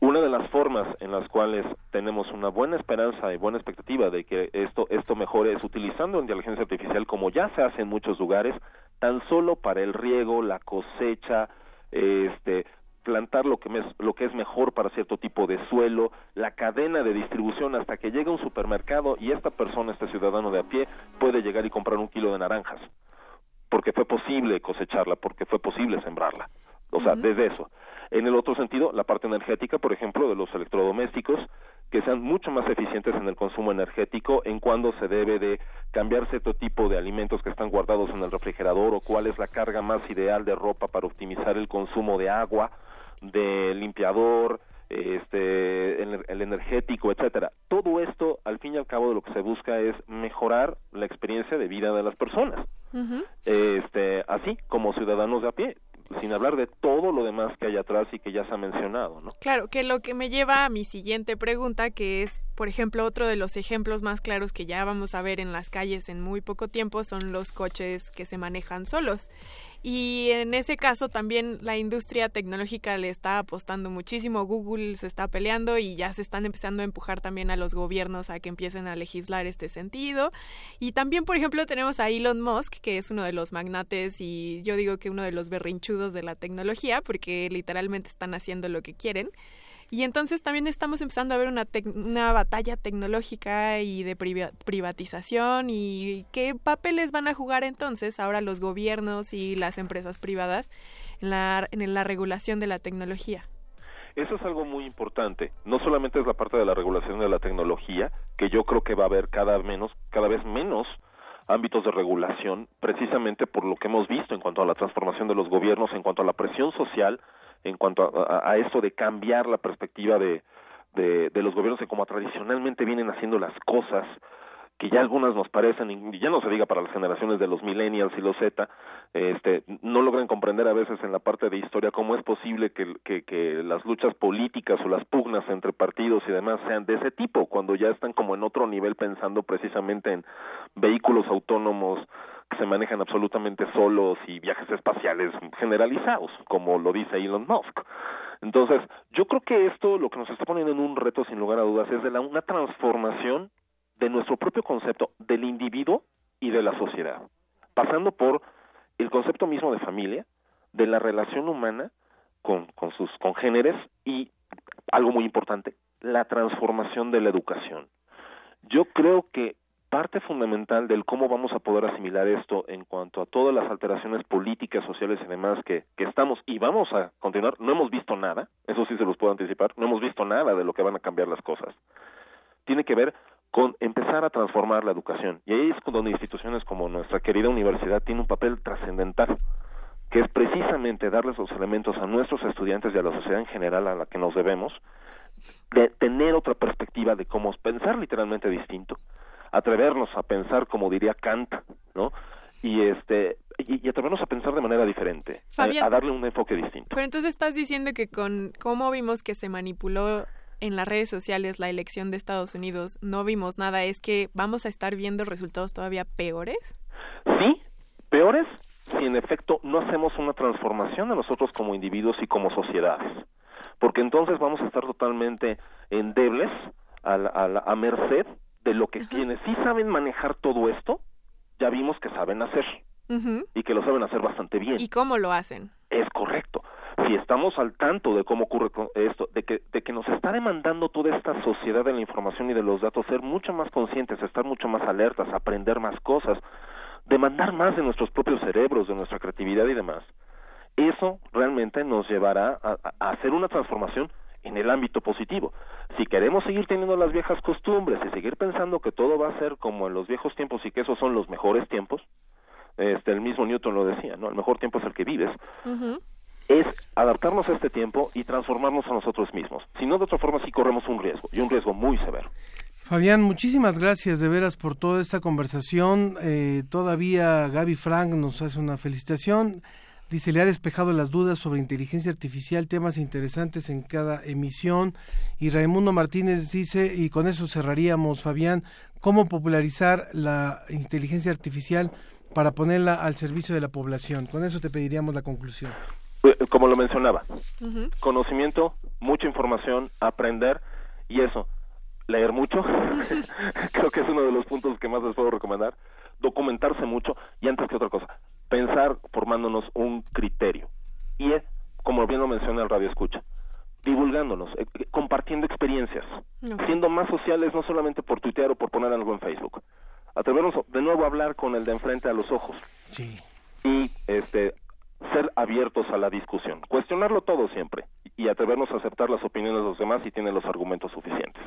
Una de las formas en las cuales tenemos una buena esperanza y buena expectativa de que esto, esto mejore es utilizando inteligencia artificial como ya se hace en muchos lugares, tan solo para el riego, la cosecha, este, plantar lo que, lo que es mejor para cierto tipo de suelo, la cadena de distribución hasta que llega a un supermercado y esta persona, este ciudadano de a pie, puede llegar y comprar un kilo de naranjas, porque fue posible cosecharla, porque fue posible sembrarla. O sea, desde eso. En el otro sentido, la parte energética, por ejemplo, de los electrodomésticos, que sean mucho más eficientes en el consumo energético, en cuándo se debe de cambiar cierto tipo de alimentos que están guardados en el refrigerador o cuál es la carga más ideal de ropa para optimizar el consumo de agua de limpiador, este, el, energético, etcétera. Todo esto, al fin y al cabo, de lo que se busca es mejorar la experiencia de vida de las personas. Este, así como ciudadanos de a pie sin hablar de todo lo demás que hay atrás y que ya se ha mencionado, ¿no? Claro, que lo que me lleva a mi siguiente pregunta, que es, por ejemplo, otro de los ejemplos más claros que ya vamos a ver en las calles en muy poco tiempo son los coches que se manejan solos. Y en ese caso también la industria tecnológica le está apostando muchísimo, Google se está peleando y ya se están empezando a empujar también a los gobiernos a que empiecen a legislar este sentido. Y también, por ejemplo, tenemos a Elon Musk, que es uno de los magnates y yo digo que uno de los berrinchudos de la tecnología, porque literalmente están haciendo lo que quieren. Y entonces también estamos empezando a ver una, una batalla tecnológica y de privatización y qué papeles van a jugar entonces ahora los gobiernos y las empresas privadas en la, en la regulación de la tecnología. Eso es algo muy importante. No solamente es la parte de la regulación de la tecnología, que yo creo que va a haber cada menos, cada vez menos ámbitos de regulación, precisamente por lo que hemos visto en cuanto a la transformación de los gobiernos, en cuanto a la presión social en cuanto a, a, esto de cambiar la perspectiva de, de, de, los gobiernos que como tradicionalmente vienen haciendo las cosas que ya algunas nos parecen, ya no se diga para las generaciones de los millennials y los Z, este, no logran comprender a veces en la parte de historia cómo es posible que, que, que las luchas políticas o las pugnas entre partidos y demás sean de ese tipo, cuando ya están como en otro nivel pensando precisamente en vehículos autónomos, se manejan absolutamente solos y viajes espaciales generalizados, como lo dice Elon Musk. Entonces, yo creo que esto lo que nos está poniendo en un reto, sin lugar a dudas, es de la, una transformación de nuestro propio concepto del individuo y de la sociedad, pasando por el concepto mismo de familia, de la relación humana con, con sus congéneres y, algo muy importante, la transformación de la educación. Yo creo que parte fundamental del cómo vamos a poder asimilar esto en cuanto a todas las alteraciones políticas, sociales y demás que, que estamos y vamos a continuar, no hemos visto nada, eso sí se los puedo anticipar, no hemos visto nada de lo que van a cambiar las cosas. Tiene que ver con empezar a transformar la educación. Y ahí es donde instituciones como nuestra querida universidad tiene un papel trascendental, que es precisamente darles los elementos a nuestros estudiantes y a la sociedad en general a la que nos debemos, de tener otra perspectiva de cómo pensar literalmente distinto, atrevernos a pensar como diría Kant, ¿no? Y este y, atrevernos a pensar de manera diferente, a, darle un enfoque distinto. Pero entonces estás diciendo que con cómo vimos que se manipuló en las redes sociales la elección de Estados Unidos, no vimos nada, es que vamos a estar viendo resultados todavía peores? Sí, peores si en efecto no hacemos una transformación de nosotros como individuos y como sociedades, porque entonces vamos a estar totalmente endebles a, a, a merced de lo que quienes sí saben manejar todo esto, ya vimos que saben hacer. Y que lo saben hacer bastante bien. ¿Y cómo lo hacen? Es correcto. Si estamos al tanto de cómo ocurre esto, de que, de que nos está demandando toda esta sociedad de la información y de los datos ser mucho más conscientes, estar mucho más alertas, aprender más cosas, demandar más de nuestros propios cerebros, de nuestra creatividad y demás, eso realmente nos llevará a hacer una transformación en el ámbito positivo. Si queremos seguir teniendo las viejas costumbres y seguir pensando que todo va a ser como en los viejos tiempos y que esos son los mejores tiempos, este, el mismo Newton lo decía, ¿no? El mejor tiempo es el que vives. Es adaptarnos a este tiempo y transformarnos a nosotros mismos. Si no, de otra forma sí corremos un riesgo, y un riesgo muy severo. Fabián, muchísimas gracias de veras por toda esta conversación. Eh, todavía Gaby Frank nos hace una felicitación. Dice, le ha despejado las dudas sobre inteligencia artificial, temas interesantes en cada emisión. Y Raimundo Martínez dice, y con eso cerraríamos, Fabián, cómo popularizar la inteligencia artificial para ponerla al servicio de la población. Con eso te pediríamos la conclusión. Eh, Como lo mencionaba, conocimiento, mucha información, aprender y eso, leer mucho, [laughs] creo que es uno de los puntos que más les puedo recomendar, documentarse mucho y antes que otra cosa, pensar formándonos un criterio. Y es, como bien lo menciona el radio escucha, divulgándonos, eh, eh, compartiendo experiencias, siendo más sociales no solamente por tuitear o por poner algo en Facebook. Atrevernos de nuevo a hablar con el de enfrente a los ojos. Sí. Y este ser abiertos a la discusión, cuestionarlo todo siempre y atrevernos a aceptar las opiniones de los demás si tienen los argumentos suficientes.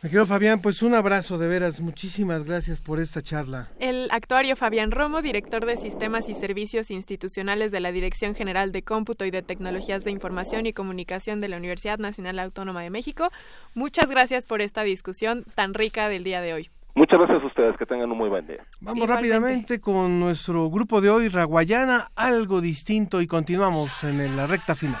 Me quedo Fabián, pues un abrazo de veras, muchísimas gracias por esta charla. El actuario Fabián Romo, director de Sistemas y Servicios Institucionales de la Dirección General de Cómputo y de Tecnologías de Información y Comunicación de la Universidad Nacional Autónoma de México, muchas gracias por esta discusión tan rica del día de hoy. Muchas gracias a ustedes, que tengan un muy buen día. Vamos rápidamente con nuestro grupo de hoy, Raguayana, algo distinto y continuamos en la recta final.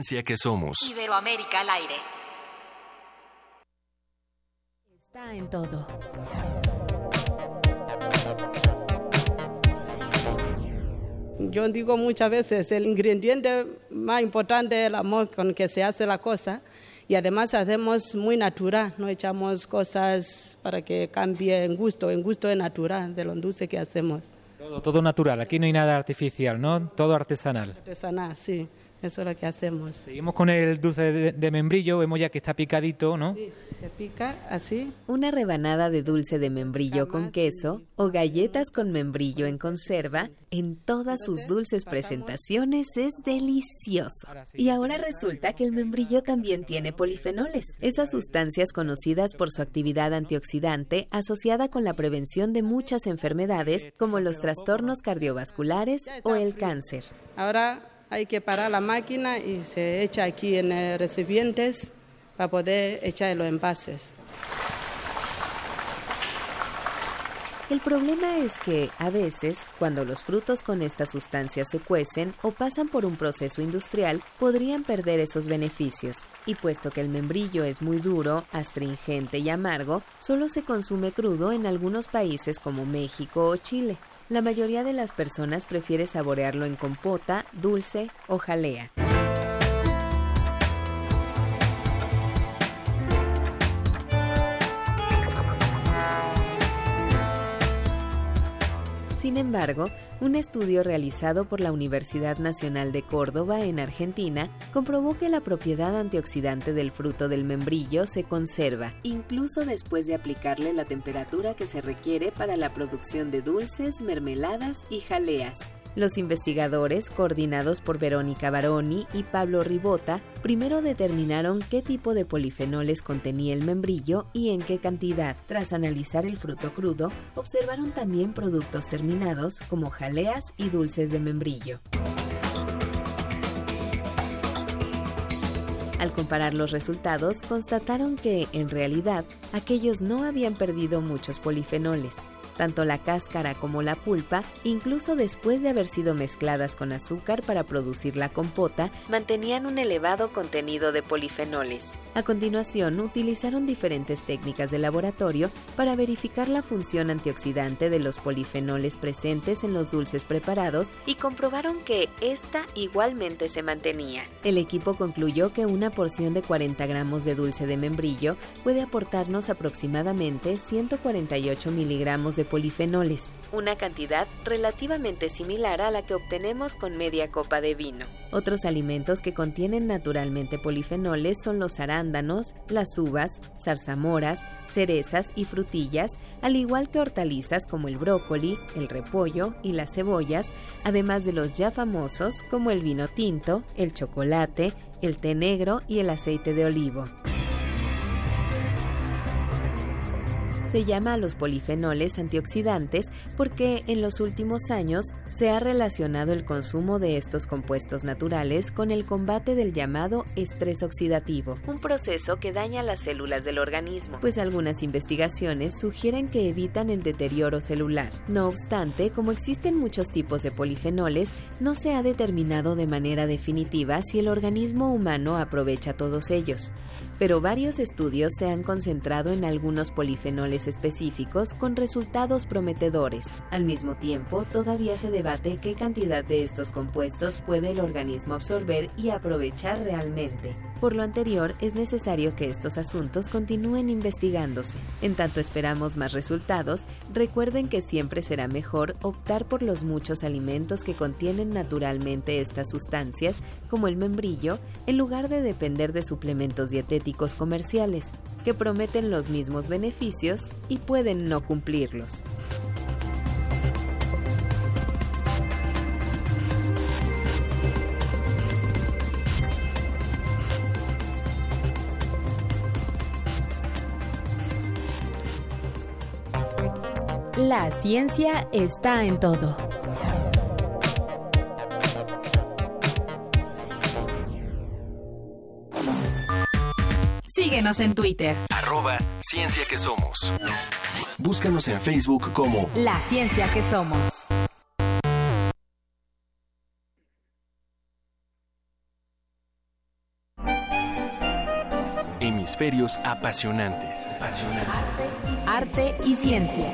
La ciencia que somos. Iberoamérica al aire. Está en todo. Yo digo muchas veces, el ingrediente más importante es el amor con que se hace la cosa y además hacemos muy natural, no echamos cosas para que cambie en gusto, en gusto es natural de lo dulce que hacemos. Todo, todo natural, aquí no hay nada artificial, ¿no? Todo artesanal. Artesanal, sí, eso es lo que hacemos. Seguimos con el dulce de, de membrillo, vemos ya que está picadito, ¿no? Se pica así. Una rebanada de dulce de membrillo con queso o galletas con membrillo en conserva en todas sus dulces presentaciones es delicioso. Y ahora resulta que el membrillo también tiene polifenoles, esas sustancias conocidas por su actividad antioxidante asociada con la prevención de muchas enfermedades como los trastornos cardiovasculares o el cáncer. Ahora hay que parar la máquina y se echa aquí en eh, recipientes para poder echar los envases. El problema es que, a veces, cuando los frutos con estas sustancias se cuecen o pasan por un proceso industrial, podrían perder esos beneficios. Y puesto que el membrillo es muy duro, astringente y amargo, solo se consume crudo en algunos países como México o Chile. La mayoría de las personas prefiere saborearlo en compota, dulce o jalea. Embargo, un estudio realizado por la Universidad Nacional de Córdoba en Argentina comprobó que la propiedad antioxidante del fruto del membrillo se conserva, incluso después de aplicarle la temperatura que se requiere para la producción de dulces, mermeladas y jaleas. Los investigadores, coordinados por Verónica Baroni y Pablo Ribota, primero determinaron qué tipo de polifenoles contenía el membrillo y en qué cantidad. Tras analizar el fruto crudo, observaron también productos terminados como jaleas y dulces de membrillo. Al comparar los resultados, constataron que, en realidad, aquellos no habían perdido muchos polifenoles. Tanto la cáscara como la pulpa, incluso después de haber sido mezcladas con azúcar para producir la compota, mantenían un elevado contenido de polifenoles. A continuación, utilizaron diferentes técnicas de laboratorio para verificar la función antioxidante de los polifenoles presentes en los dulces preparados y comprobaron que esta igualmente se mantenía. El equipo concluyó que una porción de 40 gramos de dulce de membrillo puede aportarnos aproximadamente 148 miligramos de polifenoles, una cantidad relativamente similar a la que obtenemos con media copa de vino. Otros alimentos que contienen naturalmente polifenoles son los arándanos, las uvas, zarzamoras, cerezas y frutillas, al igual que hortalizas como el brócoli, el repollo y las cebollas, además de los ya famosos como el vino tinto, el chocolate, el té negro y el aceite de olivo. Se llama a los polifenoles antioxidantes porque en los últimos años se ha relacionado el consumo de estos compuestos naturales con el combate del llamado estrés oxidativo, un proceso que daña las células del organismo, pues algunas investigaciones sugieren que evitan el deterioro celular. No obstante, como existen muchos tipos de polifenoles, no se ha determinado de manera definitiva si el organismo humano aprovecha todos ellos pero varios estudios se han concentrado en algunos polifenoles específicos con resultados prometedores. Al mismo tiempo, todavía se debate qué cantidad de estos compuestos puede el organismo absorber y aprovechar realmente. Por lo anterior, es necesario que estos asuntos continúen investigándose. En tanto esperamos más resultados, recuerden que siempre será mejor optar por los muchos alimentos que contienen naturalmente estas sustancias, como el membrillo, en lugar de depender de suplementos dietéticos comerciales, que prometen los mismos beneficios y pueden no cumplirlos. La ciencia está en todo. Síguenos en Twitter. Arroba Ciencia que Somos. Búscanos en Facebook como La Ciencia que Somos. Hemisferios apasionantes. Apasionantes. Arte y ciencia.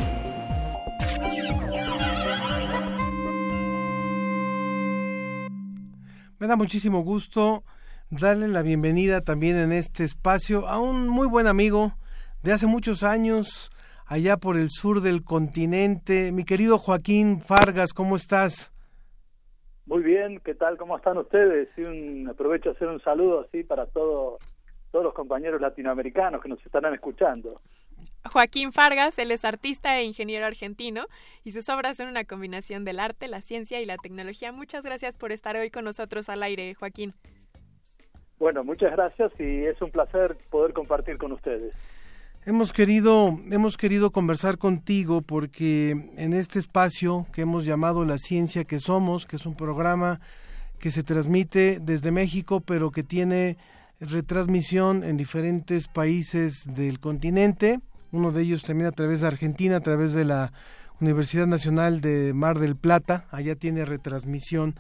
Me da muchísimo gusto darle la bienvenida también en este espacio a un muy buen amigo de hace muchos años, allá por el sur del continente, mi querido Joaquín Fargas, ¿cómo estás? Muy bien, ¿qué tal? ¿Cómo están ustedes? Y un, aprovecho a hacer un saludo así para todos todos los compañeros latinoamericanos que nos estarán escuchando. Joaquín Fargas, él es artista e ingeniero argentino y sus obras son una combinación del arte, la ciencia y la tecnología. Muchas gracias por estar hoy con nosotros al aire, Joaquín. Bueno, muchas gracias y es un placer poder compartir con ustedes. Hemos querido, hemos querido conversar contigo porque en este espacio que hemos llamado La Ciencia que Somos, que es un programa que se transmite desde México, pero que tiene retransmisión en diferentes países del continente, uno de ellos también a través de Argentina, a través de la Universidad Nacional de Mar del Plata, allá tiene retransmisión.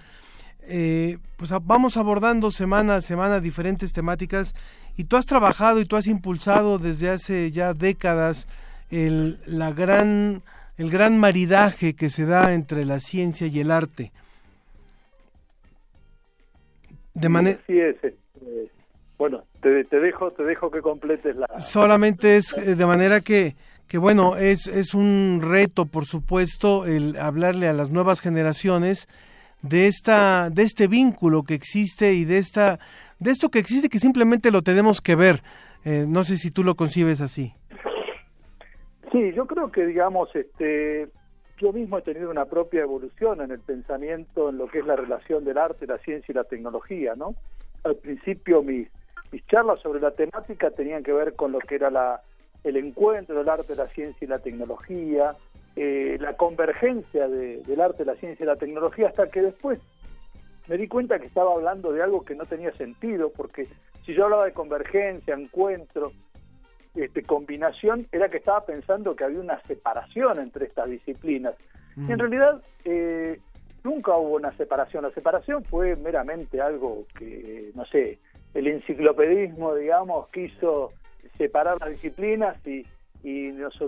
Eh, pues vamos abordando semana a semana diferentes temáticas y tú has trabajado y tú has impulsado desde hace ya décadas el, la gran, el gran maridaje que se da entre la ciencia y el arte. De manera... Sí, es, eh, bueno, te, dejo, te dejo que completes la. Solamente es eh, de manera que, que bueno, es, es un reto, por supuesto, el hablarle a las nuevas generaciones de esta de este vínculo que existe y de esta de esto que existe que simplemente lo tenemos que ver. Eh, no sé si tú lo concibes así. Sí, yo creo que digamos este yo mismo he tenido una propia evolución en el pensamiento en lo que es la relación del arte, la ciencia y la tecnología, ¿no? Al principio mis mis charlas sobre la temática tenían que ver con lo que era la el encuentro del arte, la ciencia y la tecnología, eh, la convergencia del arte, la ciencia y la tecnología, hasta que después me di cuenta que estaba hablando de algo que no tenía sentido, porque si yo hablaba de convergencia, encuentro, este, combinación, era que estaba pensando que había una separación entre estas disciplinas. Y en realidad eh, nunca hubo una separación. La separación fue meramente algo que, no sé, el enciclopedismo, digamos, quiso separar las disciplinas y, y nos,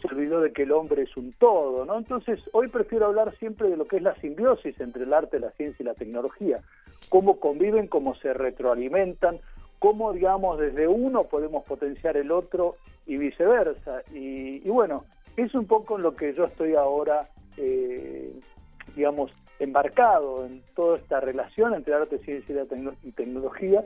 se olvidó de que el hombre es un todo, ¿no? Entonces, hoy prefiero hablar siempre de lo que es la simbiosis entre el arte, la ciencia y la tecnología, cómo conviven, cómo se retroalimentan, cómo, digamos, desde uno podemos potenciar el otro y viceversa. Y, bueno, es un poco en lo que yo estoy ahora, eh, digamos, embarcado en toda esta relación entre arte, ciencia y tecnología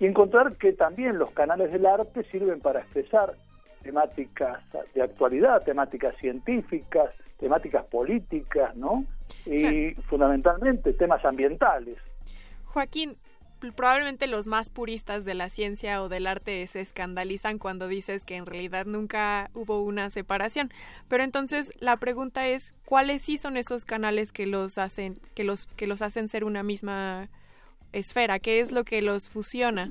y encontrar que también los canales del arte sirven para expresar temáticas de actualidad, temáticas científicas, temáticas políticas, ¿no? Y fundamentalmente temas ambientales. Joaquín, probablemente los más puristas de la ciencia o del arte se escandalizan cuando dices que en realidad nunca hubo una separación. Pero entonces la pregunta es, ¿cuáles sí son esos canales que los hacen que los que los hacen ser una misma esfera? ¿Qué es lo que los fusiona?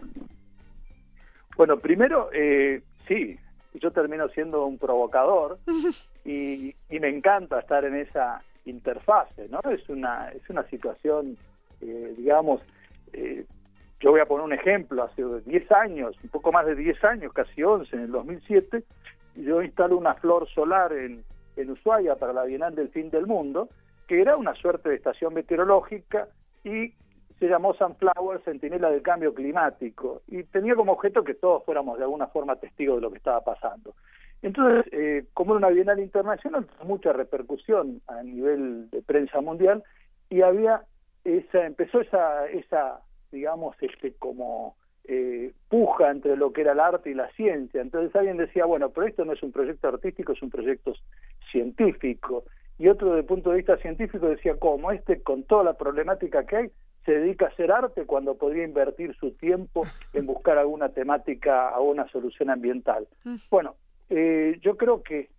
Bueno, primero, eh, sí, yo termino siendo un provocador [laughs] y, me encanta estar en esa interfase, ¿no? Es una, es una situación, eh, digamos, eh, yo voy a poner un ejemplo, hace 10 años, un poco más de 10 años, casi 11, en el 2007, yo instalo una flor solar en, en Ushuaia para la Bienal del Fin del Mundo, que era una suerte de estación meteorológica y se llamó Sunflower Centinela del Cambio Climático y tenía como objeto que todos fuéramos de alguna forma testigos de lo que estaba pasando. Entonces, eh, como era una bienal internacional, mucha repercusión a nivel de prensa mundial y había esa, empezó esa, esa digamos, este como eh, puja entre lo que era el arte y la ciencia. Entonces alguien decía, bueno, pero esto no es un proyecto artístico, es un proyecto científico. Y otro, desde el punto de vista científico, decía, ¿cómo? Este, con toda la problemática que hay, se dedica a hacer arte cuando podría invertir su tiempo en buscar alguna temática o una solución ambiental. Mm. Bueno, eh, yo creo que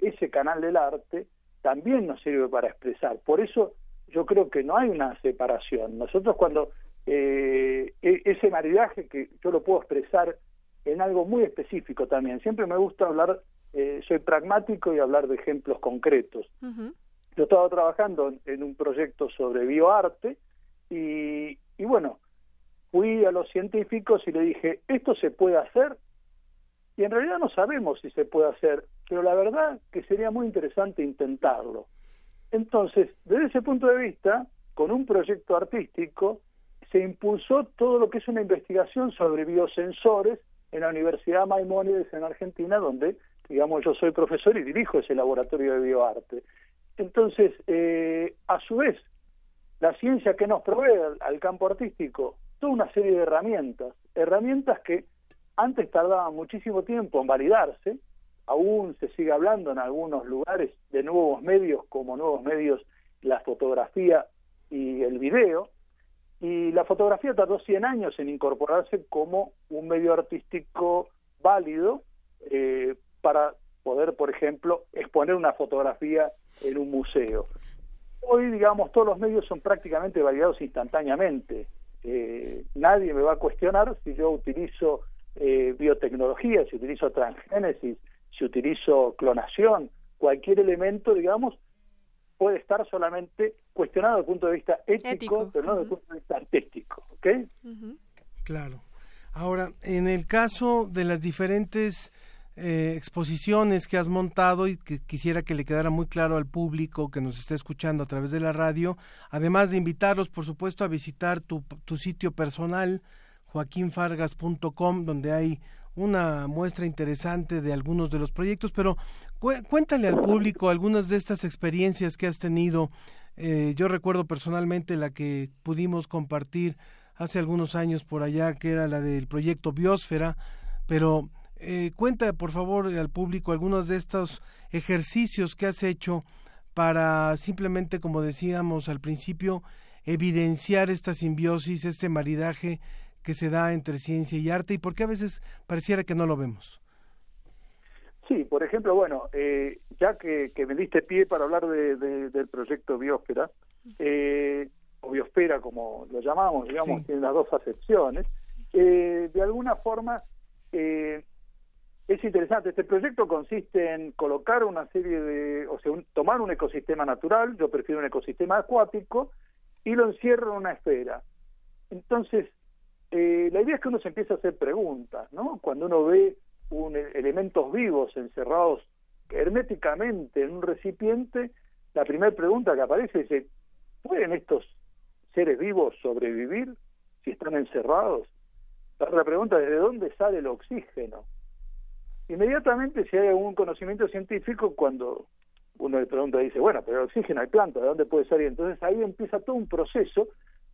ese canal del arte también nos sirve para expresar. Por eso yo creo que no hay una separación. Nosotros cuando eh, e-, ese maridaje que yo lo puedo expresar en algo muy específico también. Siempre me gusta hablar, eh, soy pragmático y hablar de ejemplos concretos. Yo estaba trabajando en un proyecto sobre bioarte, y, bueno, fui a los científicos y le dije, ¿esto se puede hacer? Y en realidad no sabemos si se puede hacer, pero la verdad que sería muy interesante intentarlo. Entonces, desde ese punto de vista, con un proyecto artístico, se impulsó todo lo que es una investigación sobre biosensores en la Universidad Maimónides en Argentina, donde, digamos, yo soy profesor y dirijo ese laboratorio de bioarte. Entonces, eh, a su vez, la ciencia que nos provee al, campo artístico, toda una serie de herramientas, herramientas que antes tardaban muchísimo tiempo en validarse, aún se sigue hablando en algunos lugares de nuevos medios como nuevos medios la fotografía y el video, y la fotografía tardó 100 años en incorporarse como un medio artístico válido eh, para poder, por ejemplo, exponer una fotografía en un museo. Hoy, digamos, todos los medios son prácticamente validados instantáneamente. Eh, nadie me va a cuestionar si yo utilizo eh, biotecnología, si utilizo transgénesis, si utilizo clonación, cualquier elemento, digamos, puede estar solamente cuestionado desde el punto de vista ético, pero no desde el punto de vista artístico. ¿ok? Claro. Ahora, en el caso de las diferentes eh, exposiciones que has montado y que quisiera que le quedara muy claro al público que nos está escuchando a través de la radio, además de invitarlos, por supuesto, a visitar tu, sitio personal, joaquinfargas.com, donde hay una muestra interesante de algunos de los proyectos, pero cuéntale al público algunas de estas experiencias que has tenido. Eh, yo recuerdo personalmente la que pudimos compartir hace algunos años por allá, que era la del proyecto Biosfera, pero eh, cuenta por favor al público algunos de estos ejercicios que has hecho para simplemente, como decíamos al principio, evidenciar esta simbiosis, este maridaje que se da entre ciencia y arte y por qué a veces pareciera que no lo vemos. Sí, por ejemplo, bueno, eh, ya que, me diste pie para hablar del proyecto Biosfera, eh, o Biosfera como lo llamamos, digamos, tiene las dos acepciones, eh, de alguna forma eh, es interesante. Este proyecto consiste en colocar una serie de, o sea, tomar un ecosistema natural, yo prefiero un ecosistema acuático, y lo encierro en una esfera. Entonces, eh, la idea es que uno se empiece a hacer preguntas, ¿no? Cuando uno ve un, elementos vivos encerrados herméticamente en un recipiente, la primera pregunta que aparece es, ¿pueden estos seres vivos sobrevivir si están encerrados? La otra pregunta es, ¿de dónde sale el oxígeno? Inmediatamente, si hay algún conocimiento científico, cuando uno le pregunta, dice, bueno, pero el oxígeno hay planta, ¿de dónde puede salir? Entonces ahí empieza todo un proceso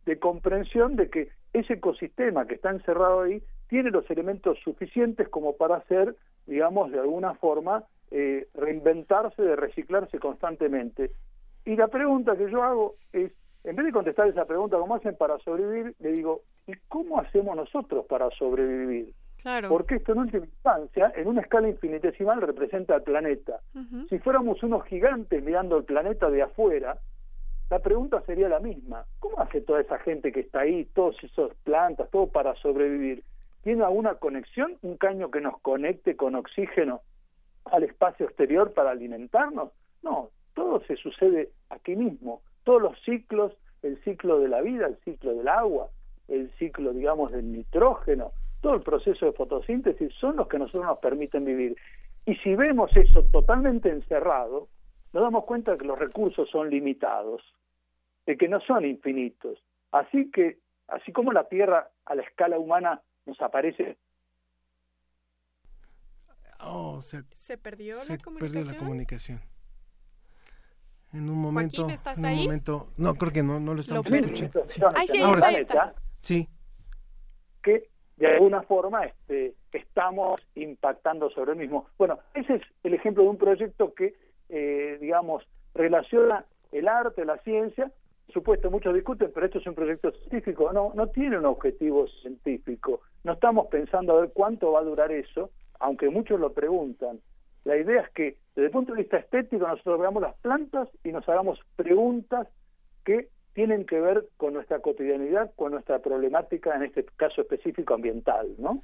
de comprensión de que ese ecosistema que está encerrado ahí tiene los elementos suficientes como para hacer, digamos, de alguna forma, eh, reinventarse, de reciclarse constantemente. Y la pregunta que yo hago es, en vez de contestar esa pregunta, ¿cómo hacen para sobrevivir? Le digo, ¿y cómo hacemos nosotros para sobrevivir? Claro. Porque esto en última instancia, en una escala infinitesimal, representa al planeta. Si fuéramos unos gigantes mirando el planeta de afuera, la pregunta sería la misma. ¿Cómo hace toda esa gente que está ahí, todas esas plantas, todo para sobrevivir? ¿Tiene alguna conexión, un caño que nos conecte con oxígeno al espacio exterior para alimentarnos? No, todo se sucede aquí mismo. Todos los ciclos, el ciclo de la vida, el ciclo del agua, el ciclo, digamos, del nitrógeno, todo el proceso de fotosíntesis son los que nosotros nos permiten vivir. Y si vemos eso totalmente encerrado, nos damos cuenta de que los recursos son limitados, de que no son infinitos. Así que, así como la Tierra a la escala humana nos aparece... Oh, se, perdió, la, comunicación? perdió la comunicación. En un momento, Joaquín, ¿estás en un ahí? momento, no creo que no, no lo estamos Lo escuchando. Sí. Ay, sí, Ahora ahí sí. está. Sí. que de alguna forma este, estamos impactando sobre el mismo. Bueno, ese es el ejemplo de un proyecto que, eh, digamos, relaciona el arte, la ciencia. Por supuesto, muchos discuten, pero esto es un proyecto científico. No, no tiene un objetivo científico. No estamos pensando a ver cuánto va a durar eso, aunque muchos lo preguntan. La idea es que, desde el punto de vista estético, nosotros veamos las plantas y nos hagamos preguntas que tienen que ver con nuestra cotidianidad, con nuestra problemática, en este caso específico ambiental, ¿no?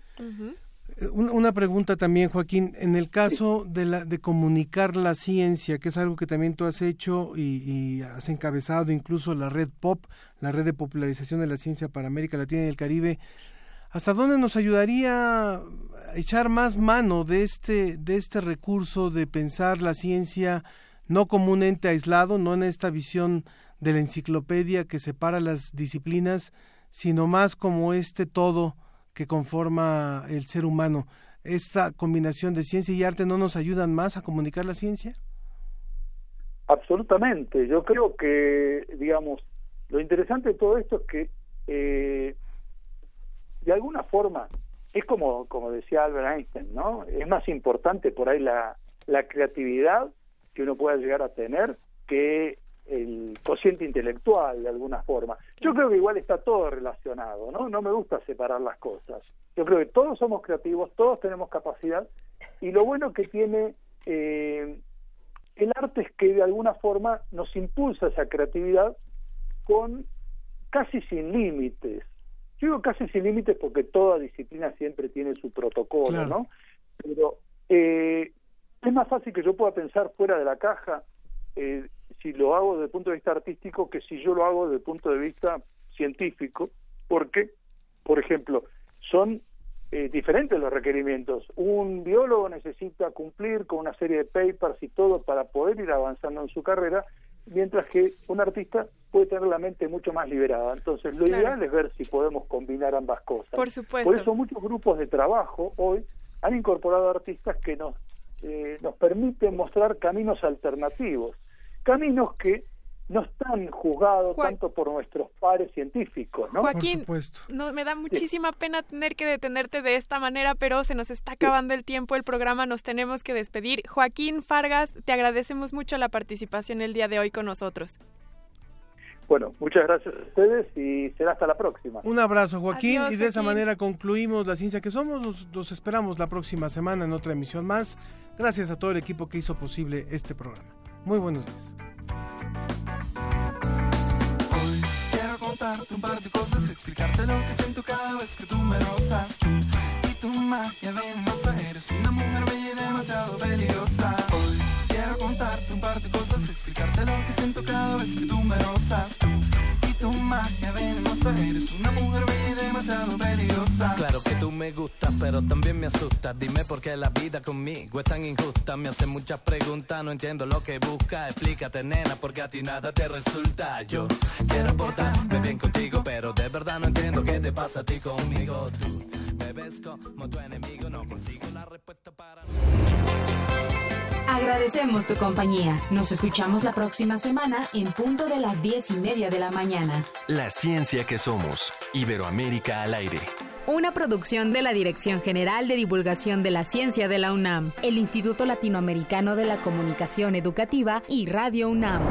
Eh, un- Una pregunta también, Joaquín. En el caso de, la, de comunicar la ciencia, que es algo que también tú has hecho y, y has encabezado incluso la red POP, la red de popularización de la ciencia para América Latina y el Caribe, ¿hasta dónde nos ayudaría a echar más mano de este, de este recurso de pensar la ciencia no como un ente aislado, no en esta visión de la enciclopedia que separa las disciplinas, sino más como este todo que conforma el ser humano. ¿Esta combinación de ciencia y arte no nos ayudan más a comunicar la ciencia? Absolutamente. Yo creo que, digamos, lo interesante de todo esto es que, eh, de alguna forma, es como, como decía Albert Einstein, ¿no? Es más importante por ahí la, la creatividad que uno pueda llegar a tener que el cociente intelectual, de alguna forma. Yo creo que igual está todo relacionado, ¿no? No me gusta separar las cosas. Yo creo que todos somos creativos, todos tenemos capacidad, y lo bueno que tiene eh, el arte es que de alguna forma nos impulsa esa creatividad con casi sin límites. Yo digo casi sin límites porque toda disciplina siempre tiene su protocolo, Claro. ¿no? Pero eh, es más fácil que yo pueda pensar fuera de la caja eh, si lo hago desde el punto de vista artístico que si yo lo hago desde el punto de vista científico, porque, por ejemplo, son eh, diferentes los requerimientos. Un biólogo necesita cumplir con una serie de papers y todo para poder ir avanzando en su carrera, mientras que un artista puede tener la mente mucho más liberada. Entonces, lo Claro. ideal es ver si podemos combinar ambas cosas. Por supuesto. Por eso muchos grupos de trabajo hoy han incorporado artistas que nos, eh, nos permiten mostrar caminos alternativos, caminos que no están juzgados tanto por nuestros pares científicos, ¿no? Joaquín, no, me da muchísima pena tener que detenerte de esta manera, pero se nos está acabando el tiempo, el programa, nos tenemos que despedir. Joaquín Fargas, te agradecemos mucho la participación el día de hoy con nosotros. Bueno, muchas gracias a ustedes y será hasta la próxima. Un abrazo, Joaquín, y de esa manera concluimos la ciencia que somos. Los, esperamos la próxima semana en otra emisión más. Gracias a todo el equipo que hizo posible este programa. Muy buenos días. Quiero contarte un par de cosas, explicarte lo que siento cada vez que tú me rozas. Tú y tu magia venenosa, eres una mujer bella y demasiado peligrosa. Hoy quiero contarte un par de cosas, explicarte lo que siento cada vez que tú me rozas. Tú eres una mujer bella y demasiado peligrosa. Claro que tú me gustas, pero también me asustas. Dime por qué la vida conmigo es tan injusta. Me hacen muchas preguntas, no entiendo lo que busca. Explícate, nena, porque a ti nada te resulta. Yo quiero portarme bien contigo, pero de verdad no entiendo qué te pasa a ti conmigo. Tú me ves como tu enemigo, no consigo la respuesta para. Agradecemos tu compañía. Nos escuchamos la próxima semana en punto de las diez y media de la mañana. La ciencia que somos. Iberoamérica al aire. Una producción de la Dirección General de Divulgación de la Ciencia de la UNAM, el Instituto Latinoamericano de la Comunicación Educativa y Radio UNAM.